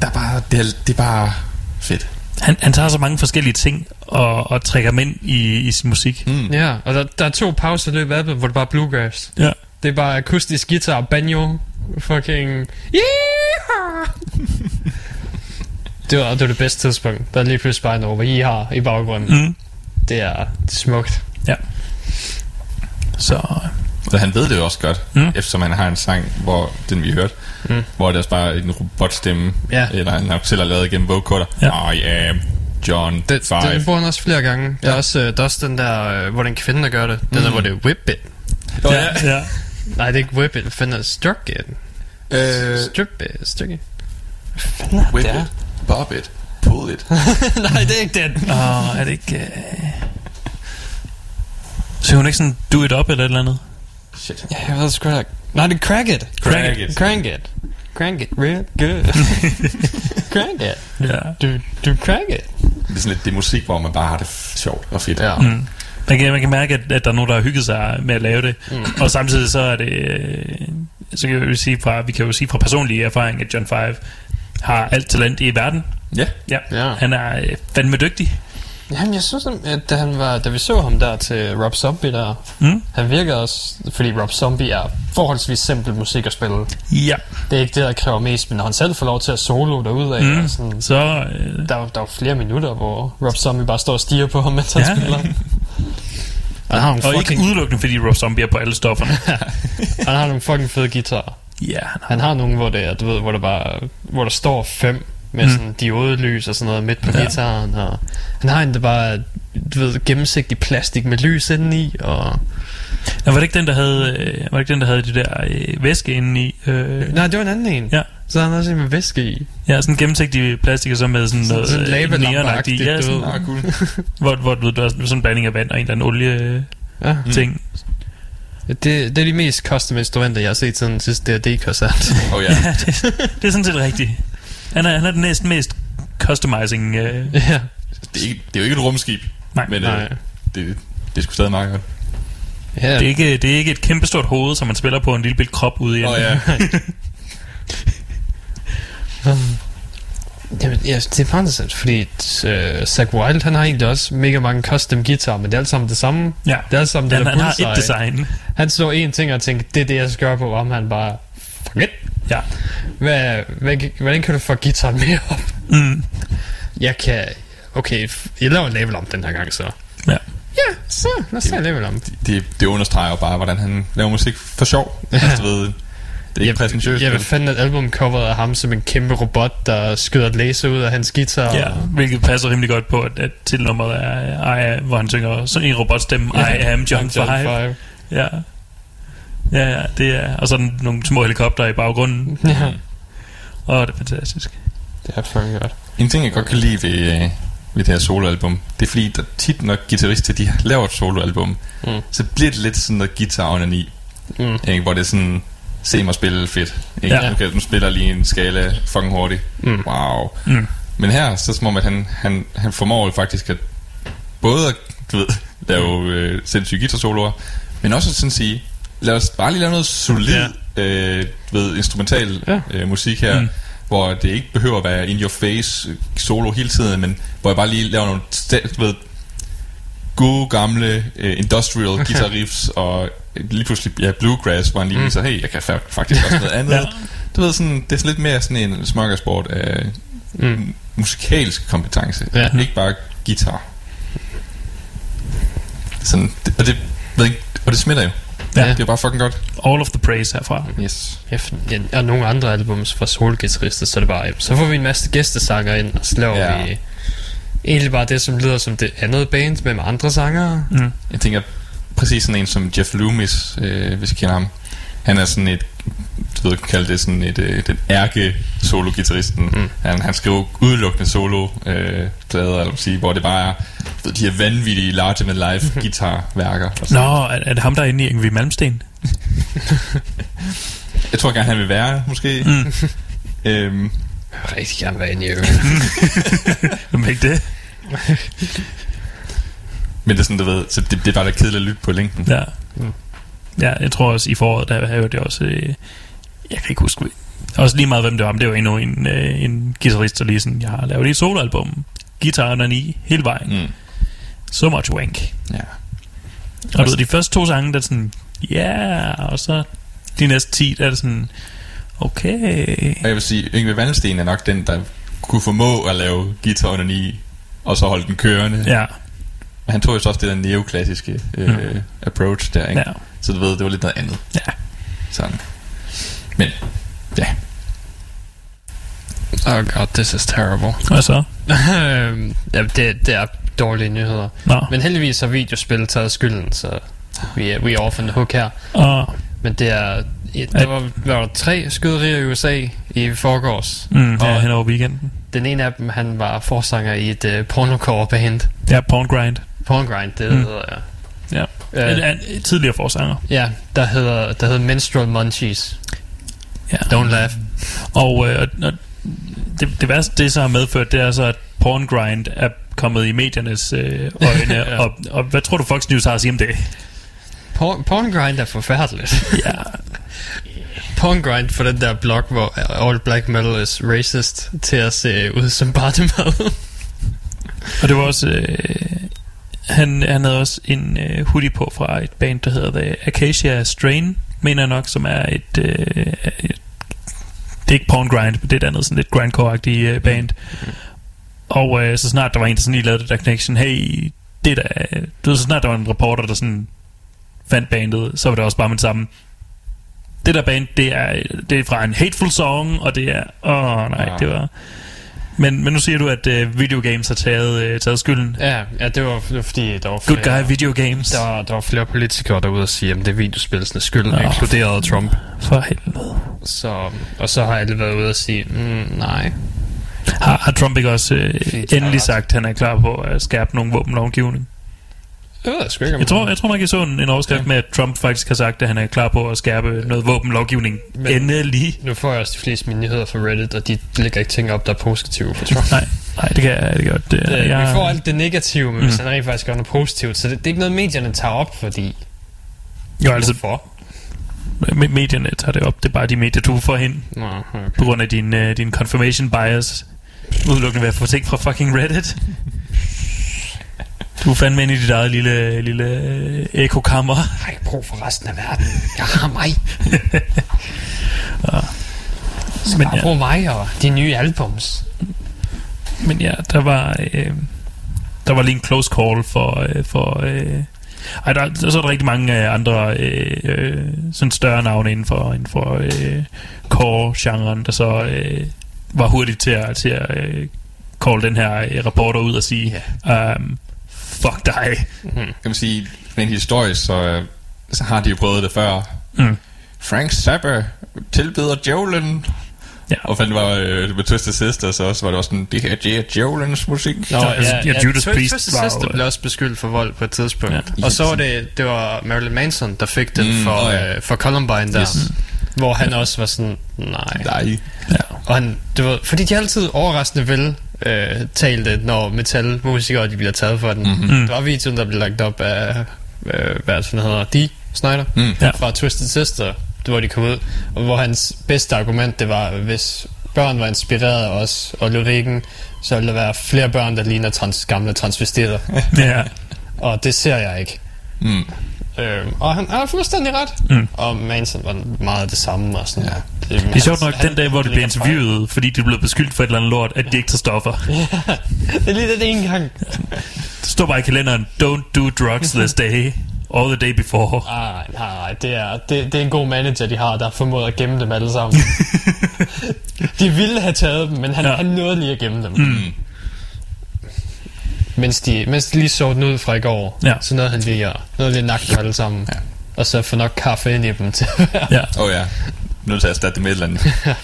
Der er bare... Det er, det er bare fedt. Han, han tager så mange forskellige ting og, og trækker dem ind i, i sin musik. Mm. Ja, og der, der er to pauser i løbet af hvor det bare er bluegrass. Ja. Det er bare akustisk guitar, banjo, fucking... Yeah! det, var, det var det bedste tidspunkt. Der er lige pludselig bare hvor I har i baggrunden. Mm. Det er, det er smukt. Så Og han ved det jo også godt, Mm. eftersom han har en sang, hvor den vi hørte, Mm. hvor det er bare en robotstemme, Ja. eller han nok selv har lavet igennem vocoder. Ja. I am John Det, 5. den bruger han også flere gange. Der, er også, øh, der er også den der, øh, hvor den kvinde, der gør det. Den der, Mm. hvor det er whip it. Oh, ja, ja. Nej, det er ikke whip it. Hvad fanden er det? Struck it. Øh, Strip it. Struck it. Hvad fanden er whip det? it, bob it, pull it. Nej, det er ikke den. Og er det ikke... Uh... Så hun ikke sådan do it up eller et eller andet? Shit. Da ikke. Nej, det er crank it. Crank it. Crank it. Crank it real good. crank it. Ja. Du, du crank it. Det er sådan lidt det er musik, hvor man bare har det sjovt og fedt. Ja. Mm. Man kan, man kan mærke, at, at der er nogen, der har hygget sig med at lave det. Mm. Og samtidig så er det... Øh, så kan vi, sige fra, vi kan jo sige fra personlig erfaring, at John 5 har alt talent i verden. Ja. Ja. Ja. Han er øh, fandme dygtig. Jamen, jeg synes, at da, han var, da vi så ham der til Rob Zombie der, Mm. han virker også, fordi Rob Zombie er forholdsvis simpel musik at spille. Ja. Det er ikke det, der kræver mest, men når han selv får lov til at solo derudad, Mm. mm. sådan, Så... Øh, der, er der er jo flere minutter, hvor Rob Zombie bare står og stiger på ham, mens han Ja. spiller. Han har og ikke fucking, udelukkende, fordi Rob Zombie er på alle stofferne. han har nogle fucking fede guitarer. ja, han har. Han har nogle, hvor det er, du ved, hvor der bare, hvor der står fem med Mm. sådan diodelys og sådan noget midt på ja. gitaren, og han har en, der bare, du ved, gennemsigtig plastik med lys indeni, og... Nå, var det ikke den, der havde, øh, var det ikke den, der havde de der øh, væske inde i? Øh, Nej, det var en anden en. Ja. Så han også en med væske i. ja, sådan gennemsigtig plastik, og så med sådan Sådan- noget sådan øh, lavalampeagtigt, neonagtigt. Ja, du sådan. Ah, cool. hvor, hvor du ved, der er sådan en blanding af vand og en eller anden olie Ja. mm. ting. Det, det er de mest custom instrumenter, jeg har set siden den sidste D&D-koncert. Oh, ja. Ja, det, det er sådan set rigtigt. Han er, han er den næsten mest customizing. Øh, ja. Det, er ikke, det er jo ikke et rumskib, nej, men Nej. øh, det, det er sgu stadig meget godt. ja. det, er ikke, det er ikke et kæmpestort hoved, som man spiller på en lille bitte krop ude i. Åh enden. ja. Jamen, ja, det er meget interessant, fordi uh, Zach Wild, han har egentlig også mega mange custom guitar, men det er alt sammen det samme. ja. Det er alt sammen det Han, der han har et design. Han så en ting og tænkte, det er det, jeg skal gøre på, om han bare, fuck it. Ja. Hvad, hvad, hvordan kan du få guitaren mere op? Mm. Jeg kan, okay, jeg laver en level om den her gang så. Ja. Ja, så lad os tage level om. Det, det understreger jo bare, hvordan han laver musik for sjov. Ja. Altså, du ved, det er ikke præsentøst. Jeg vil fandme et albumcover af ham som en kæmpe robot, der skyder et laser ud af hans guitar. Ja, hvilket passer rimelig godt på, at, at titelnummeret er, I, hvor han synger sådan en robotstemme, I am John 5. Five. Ja. Ja, ja, det er, og sådan nogle små helikopter i baggrunden. Ja, Åh, det er fantastisk. det er fucking godt. En ting, jeg godt kan lide ved, øh, ved det her soloalbum, det er fordi, der tit når guitarister, de laver et soloalbum, Mm. så bliver det lidt sådan noget guitar onani, Mm. ikke? hvor det er sådan, se mig spille fedt. Ikke? Ja. Okay, nu spiller lige en skala fucking hurtigt. Mm. Wow. Mm. Men her, så som om, at han, han, han formår jo faktisk at både at, du ved, lave øh, sindssyge guitar-soloer, men også at sådan sige, lad os bare lige lave noget solid, ja. øh, ved, instrumental ja. øh, musik her, Mm. Mm. hvor det ikke behøver at være in your face øh, solo hele tiden, men hvor jeg bare lige laver nogle, ved, gode gamle øh, industrial guitar riffs, og øh, lige pludselig ja, bluegrass, hvor han lige Mm. viser, hey, jeg kan fa- faktisk også noget andet. Ja. Du ved, sådan, det er lidt mere sådan en smørgersport af Mm. musikalsk kompetence. Ja. Ikke bare guitar. Sådan, det, og, det, ved ikke, og det smitter jo. Ja. Det er bare fucking godt. All of the praise herfra. Yes. Ja, og nogle andre albums fra solguitarister, så er det bare, jamen, så får vi en masse gæstesanger ind, og så laver Ja. vi egentlig bare det, som lyder som det andet band, men med andre sangere. Mm. Jeg tænker, præcis sådan en som Jeff Loomis, øh, hvis I kender ham. Han er sådan et du ved, kalde det sådan et, øh, den ærke solo guitaristen mm. han, han skriver udelukkende solo øh, plader, eller sige, hvor det bare er ved, de her vanvittige larger than life guitarværker og sådan. Nå, er, er det ham, der er inde i Ingrid Malmsten? Jeg tror gerne han vil være måske mm. øhm, Jeg vil rigtig gerne være inde i er ikke det? Men det er sådan, du ved, så det, det er bare da kedeligt at lytte på længden. Ja. Ja, jeg tror også i foråret, der havde det også... Øh, jeg kan ikke huske... Også lige meget, hvem det var, men det var endnu en, øh, en guitarist, der lige sådan, jeg har lavet et soloalbum. Guitaren i hele vejen. Mm. So much wank. Ja. Og du ved, de første to sange, der er sådan, ja, yeah, og så de næste ti, der er sådan, okay. Og jeg vil sige, Yngve Vallensten er nok den, der kunne formå at lave guitar i og så holde den kørende. Ja, Men han tog jo så også det der neoklassiske øh, Mm. approach der, ikke? ja, Så du ved, det var lidt noget andet. ja. Sådan. Men, ja. Oh god, this is terrible. Hvad så? Øhm, ja, det, det er dårlige nyheder. Nå, Men heldigvis har videospil taget skylden, så vi er, we are off on the hook her. og, Men det er... Der var, var der tre skyderier i USA i forgårs. mm, Og- hen over weekenden. Den ene af dem, han var forsanger i et uh, pornocore band. Ja, Porn Grind. Porngrind, det Mm. mm. hedder jeg. Ja. Øh, En, en, en tidligere forsanger. ja, der hedder, der hedder Menstrual Munchies. Ja. Don't laugh. Og, øh, og- det, det værste, det så har medført, det er så, at Porn Grind er kommet i mediernes øh, øjne. Ja. og, og hvad tror du, Fox News har at sige om det? Por- Porngrind er forfærdeligt. Ja, Porngrind for den der blog, hvor all black metal is racist, til at se ud som barnemad. og det var også... Øh, han, han havde også en øh, hoodie på fra et band, der hedder The Acacia Strain, mener jeg nok, som er et... Øh, et det er ikke porn grind, men det er et andet sådan lidt grindcore-agtigt øh, band. Og øh, så snart der var en, der sådan lige lavede det der connection, hey, det der, du ved, så snart der var en reporter, der sådan fandt bandet, så var det også bare med det samme. Det der band, det er, det er fra en hateful song, og det er, åh oh, nej, Ja. det var... Men, men nu siger du, at øh, videogames har taget, øh, taget skylden. ja, ja det, var, det var fordi, der var Good flere, guy video games. der, der var flere politikere derude og sige, at det er videospillenes skyld, Nå. inkluderet Trump. For helvede. Så, og så har alle været ude og sige, mm, nej. Har, har Trump ikke også øh, endelig sagt, at han er klar på at skærpe nogle våbenlovgivning? Det ved jeg sgu ikke, Jeg tror, jeg tror nok, jeg så en, en overskrift Ja. med, at Trump faktisk har sagt, at han er klar på at skærpe noget våbenlovgivning. Men- Endelig. Nu får jeg også de fleste nyheder fra Reddit, og de lægger ikke ting op, der er positive for Trump. Nej, nej, det kan jeg det kan godt. Det, Det, jeg, Vi får alt det negative, men mm. hvis han rent faktisk gør noget positivt, så det, det er ikke noget, medierne tager op, fordi... jo, altså, Hvorfor? me- medierne tager det op. Det er bare de medier, du får hen Nå, okay. på grund af din, uh, din confirmation bias. Udelukkende ved at få ting fra fucking Reddit. Du er fandme inde i dit eget lille, lille øh, ekokammer. Jeg har ikke brug for resten af verden. Jeg har mig. Men Jeg ja, mig og de nye albums. men ja, der var, øh, der var lige en close call for... Øh, for øh, ej, der, så er der rigtig mange øh, andre øh, øh, sådan større navne inden for, inden for øh, core-genren, der så øh, var hurtigt til at, til at øh, call den her øh, reporter ud og sige, um, fuck dig. Kan man sige, rent historisk, så, øh, så har de jo prøvet det før. Mm. Frank Zappa tilbeder Jolin. Ja. Og fandt var øh, med Twisted Sister, så også var det også sådan, det her det er Jolins musik. Nå, altså, ja, Judas Twi- Priest Twisted var Sister øh, blev også beskyldt for vold på et tidspunkt. Ja. Ja. Og så var det, det var Marilyn Manson, der fik den Mm, mm, for, oh, ja. ja. øh, for Columbine der. Yes. Hvor han også var sådan, nej. Nej. Ja. Og han, det var, fordi de altid overraskende vel øh, talte, når metalmusikere de bliver taget for den. Mhm. Mm-hmm. Det var videoen, der blev lagt op af, øh, hvad det, hedder, Dee Snyder, Mm. Ja. fra Twisted Sister, hvor de kom ud, og hvor hans bedste argument, det var, hvis børn var inspireret af os og lyrikken, så ville der være flere børn, der ligner trans, gamle transvestitter. ja. og det ser jeg ikke. Mm. Øh, og han har fuldstændig ret. Mm. Og Manson var meget det samme. Og sådan. Ja. Det, Det er sjovt nok den dag, hvor det bliver interviewet, fordi de er blevet beskyldt for et eller andet lort, at de ikke tager stoffer. det er lige det ene gang. Det står bare i kalenderen, don't do drugs this day, or the day before. Nej, nej, nej. Det er, det, det er en god manager, de har, der har formået at gemme dem alle sammen. de ville have taget dem, men han, Ja. ja. han nåede lige at gemme dem. Mm. Mens, de, mens de lige så den ud fra i går, Ja. så nåede han lige at, nåede lige at nakke alle sammen. Ja. Og så få nok kaffe ind i dem til at være Ja. Åh oh, ja. nødt til at erstatte det med et eller andet.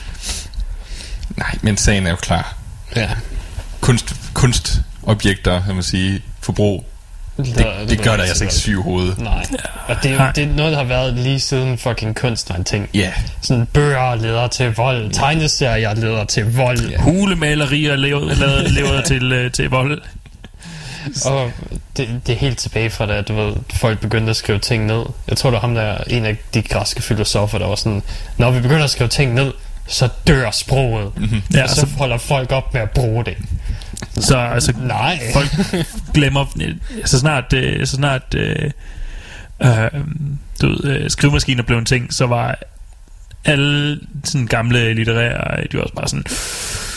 Nej, men sagen er jo klar. Ja. Kunst, kunstobjekter, kan man sige, forbrug, det, det gør der altså ikke syv hoved. Nej. Og det er, Nej. det er noget, der har været lige siden fucking kunst var en ting. Ja, Sådan bøger leder til vold, tegneserier leder til vold. Ja. Hulemalerier lever, lever, lever til, øh, til vold. Og det, det er helt tilbage fra da, du ved, folk begyndte at skrive ting ned. Jeg tror, det var ham, der er en af de græske filosofer, der var sådan, når vi begynder at skrive ting ned, så dør sproget. Mm-hmm. Ja, og så så, holder folk op med at bruge det. så altså, Nej. folk glemmer, så snart, øh, så snart øh, øh, du ved, øh, skrivemaskiner blev en ting, så var alle sådan gamle litterære, de var også bare sådan,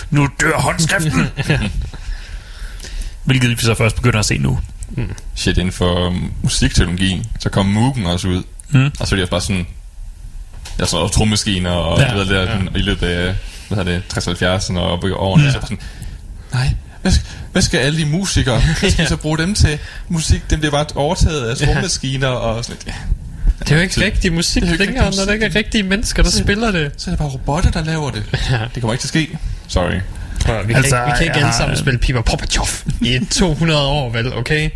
nu dør håndskriften. Hvilket vi så først begynder at se nu. shit, inden for um, musikteknologien, så kom Moogen også ud. Mm. Og så er det også bare sådan, der er sådan også trommaskiner og Ja, ja, ved, der, ja. ja. i løbet af, hvad hedder det, 60-70'erne og op i årene, Ja. ja. så er bare sådan, nej, hvad skal, hvad skal alle de musikere, hvad skal vi så bruge dem til? Musik, dem bliver bare overtaget af trommaskiner og sådan lidt, ja. Det er jo ikke rigtig musik Det er jo ikke længere, rigtig når der ikke er rigtige mennesker, der spiller det. Så er det bare robotter, der laver det. Det kommer ikke til at ske. Sorry. Prøv, vi, Altså, kan ikke, vi kan ikke jeg alle har- sammen spille Piper Popachov i 200 år, vel, okay?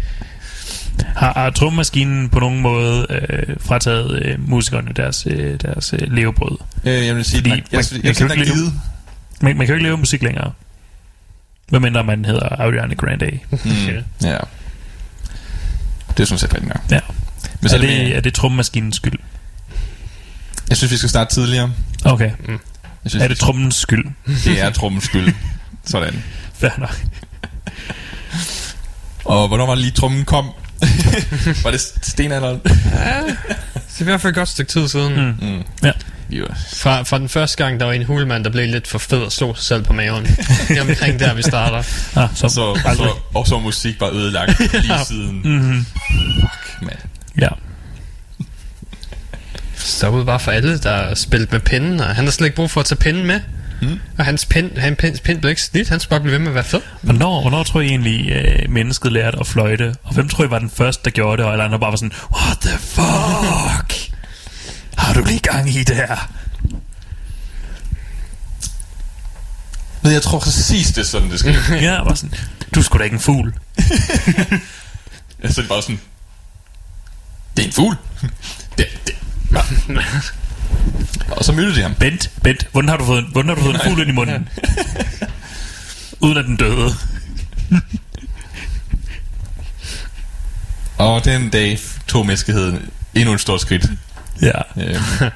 Har, har trommaskinen på nogen måde øh, frataget øh, musikerne deres, øh, deres øh, levebrød? Øh, jeg vil sige, Fordi Fordi, jeg, man- jeg, man jeg, kan jeg, jo jeg, ikke. Man, man kan jo ikke leve musik længere. Hvad mindre man hedder Ariana Grande. Mm, ja. Det er sådan set rigtigt nok. Ja. Men så er, det, er det trommaskinens skyld? jeg synes, vi skal starte tidligere. Okay. Jeg synes, Er det trommens skyld? det er trommens skyld. Sådan. Fair nok. Og hvornår var det lige, trummen kom? var det stenalderen? Det er i hvert fald et godt stykke tid siden. Mm. Mm. Ja. Fra, fra den første gang, der var en hulemand, der blev lidt for fed og slog sig selv på maven. Det er omkring der, vi starter. Ah, så, og, så, og, så, og så musik bare ødelagt lige siden. Mm-hmm. Fuck, mand. Ja. Stoppede bare for alle, der spillede med pinden, og han har slet ikke brug for at tage pinden med. Mm. Og hans pind, han, pind, pind blev ikke slidt, han skulle bare blive ved med at være fed. Hvornår, hvornår tror I egentlig, øh, mennesket lærte at fløjte? Og hvem tror I var den første, der gjorde det? Og alle andre bare var sådan, what the fuck? Har du lige gang i det her? Men jeg tror præcis, det er sådan, det skal. Ja, bare sådan, du sgu da ikke en fugl. Ja, så er det bare sådan... Det er en fugl. Det, det. Ja. Og så mødte de ham. Bent, Bent, hvordan har du fået, hvordan har du fået en fugl ind i munden? Uden at den døde. Og den dag tog menneskeheden endnu et stort skridt. Ja. Øhm.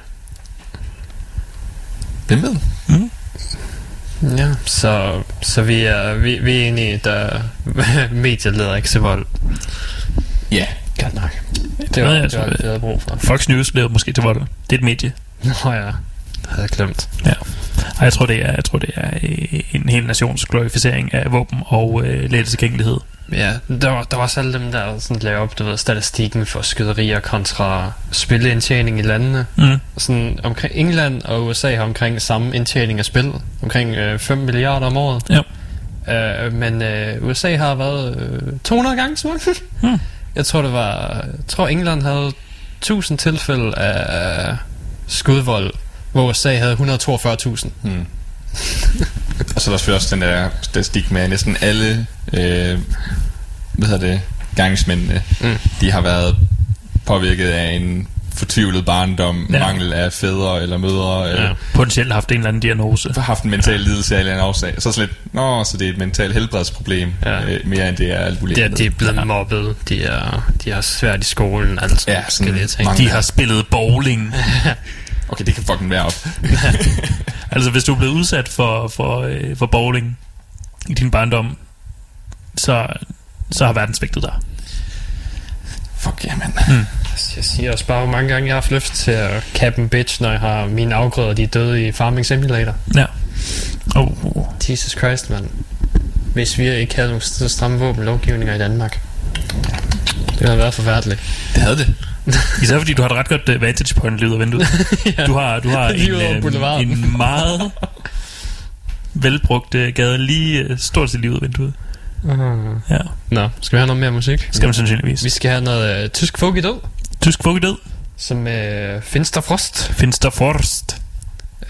Hvem ved? Ja, så, så vi er, vi, vi er enige, der medier leder ikke til vold. Ja. Godt nok. Det var, jeg det, var tror, det, jeg havde brug for. Fox News leder måske til vold. Det er et medie. Nå ja, det havde jeg glemt. Ja. Ej, jeg tror, det er, jeg tror, det er øh, en hel nations glorificering af våben og øh, tilgængelighed. Ja, der var, der var også alle dem, der sådan lavede op, du ved, statistikken for skyderier kontra spilleindtjening i landene. Mm. Sådan omkring England og USA har omkring samme indtjening af spil. Omkring øh, 5 milliarder om året. Ja. Øh, men øh, USA har været øh, 200 gange så mange. Hmm. Jeg tror, det var... Jeg tror, England havde 1000 tilfælde af skudvold, hvor USA havde 142.000. Hmm. og så er der selvfølgelig også den der statistik med at næsten alle, øh, hvad hedder det, gangsmændene, Mm. de har været påvirket af en fortvivlet barndom, Ja. ja. mangel af fædre eller mødre, eller Ja. Potentielt haft en eller anden diagnose. har haft en mental lidelse af en eller anden årsag. Så det lidt, nå, så det er et mentalt helbredsproblem, Ja. ja. øh, mere end det er alt muligt De, er- de er blevet mobbet, de, er, de har svært i skolen, altså Ja, sådan mange- De har spillet bowling. Okay, det kan fucking være op. altså, hvis du er blevet udsat for, for, øh, for bowling i din barndom, så, så har verden svigtet dig. Fuck ja, mand. Jeg siger også bare, hvor mange gange jeg har haft lyst til at cap en bitch, når jeg har mine afgrøder, de er døde i Farming Simulator. Ja. Oh. Jesus Christ, mand. Hvis vi ikke havde nogle så stramme våbenlovgivninger i Danmark. Det havde været forfærdeligt. Det havde det. Især fordi du har et ret godt uh, vantage point lige ud af vinduet. ja. Du har, du har en, øh, en meget velbrugt uh, gade lige stort set lige ud af vinduet. Uh. Ja, Nå, skal vi have noget mere musik? skal man sandsynligvis. Vi skal have noget uh, tysk folk i død, Tysk folk død. som uh, Finster Frost. Finster Forst.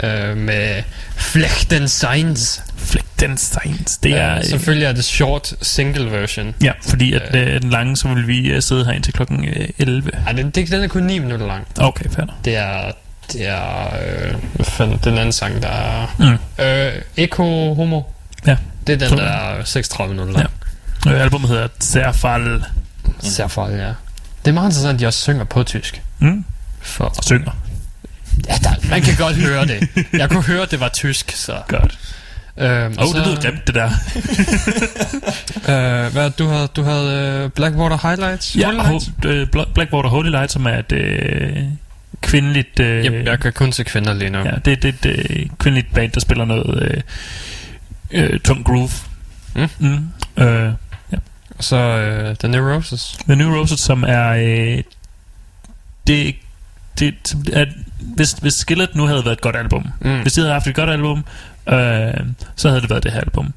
øh, med Flechten Signs. Fleckensteins. Det er... Øh, øh, selvfølgelig er det short single version. Ja, fordi at øh, den lange, så vil vi øh, sidde her indtil klokken øh, 11. Ej, den, det, den er kun 9 minutter lang. Okay, fair. Det er... Det er... Øh, hvad fanden, den anden sang, der er... Mm. Øh, Echo Homo. Ja. Det er den, Så- der er 36 minutter lang. Øh, albumet hedder Zerfall. Ja. Særfald, ja. Det er meget interessant, at de også synger på tysk. Mm. For, synger. ja, der, man kan godt høre det. Jeg kunne høre, at det var tysk, så... Godt. Øhm, oh, det lyder grimt, det der. Øh, hvad, du havde, du havde uh, Blackwater Highlights? Ja, Highlights? ho- øh, Bla- Blackwater Holy Light, som er et øh, kvindeligt... Øh, Jamen, jeg kan kun se kvinder lige nu. ja, det, det er et øh, kvindeligt band, der spiller noget øh, øh, tung groove. Mm. Mm. Øh, Og så uh, The Neurosis. The New Roses, som er... Øh, det, det, er, hvis, hvis Skillet nu havde været et godt album, Mm. hvis de havde haft et godt album, øh, så havde det været det her album.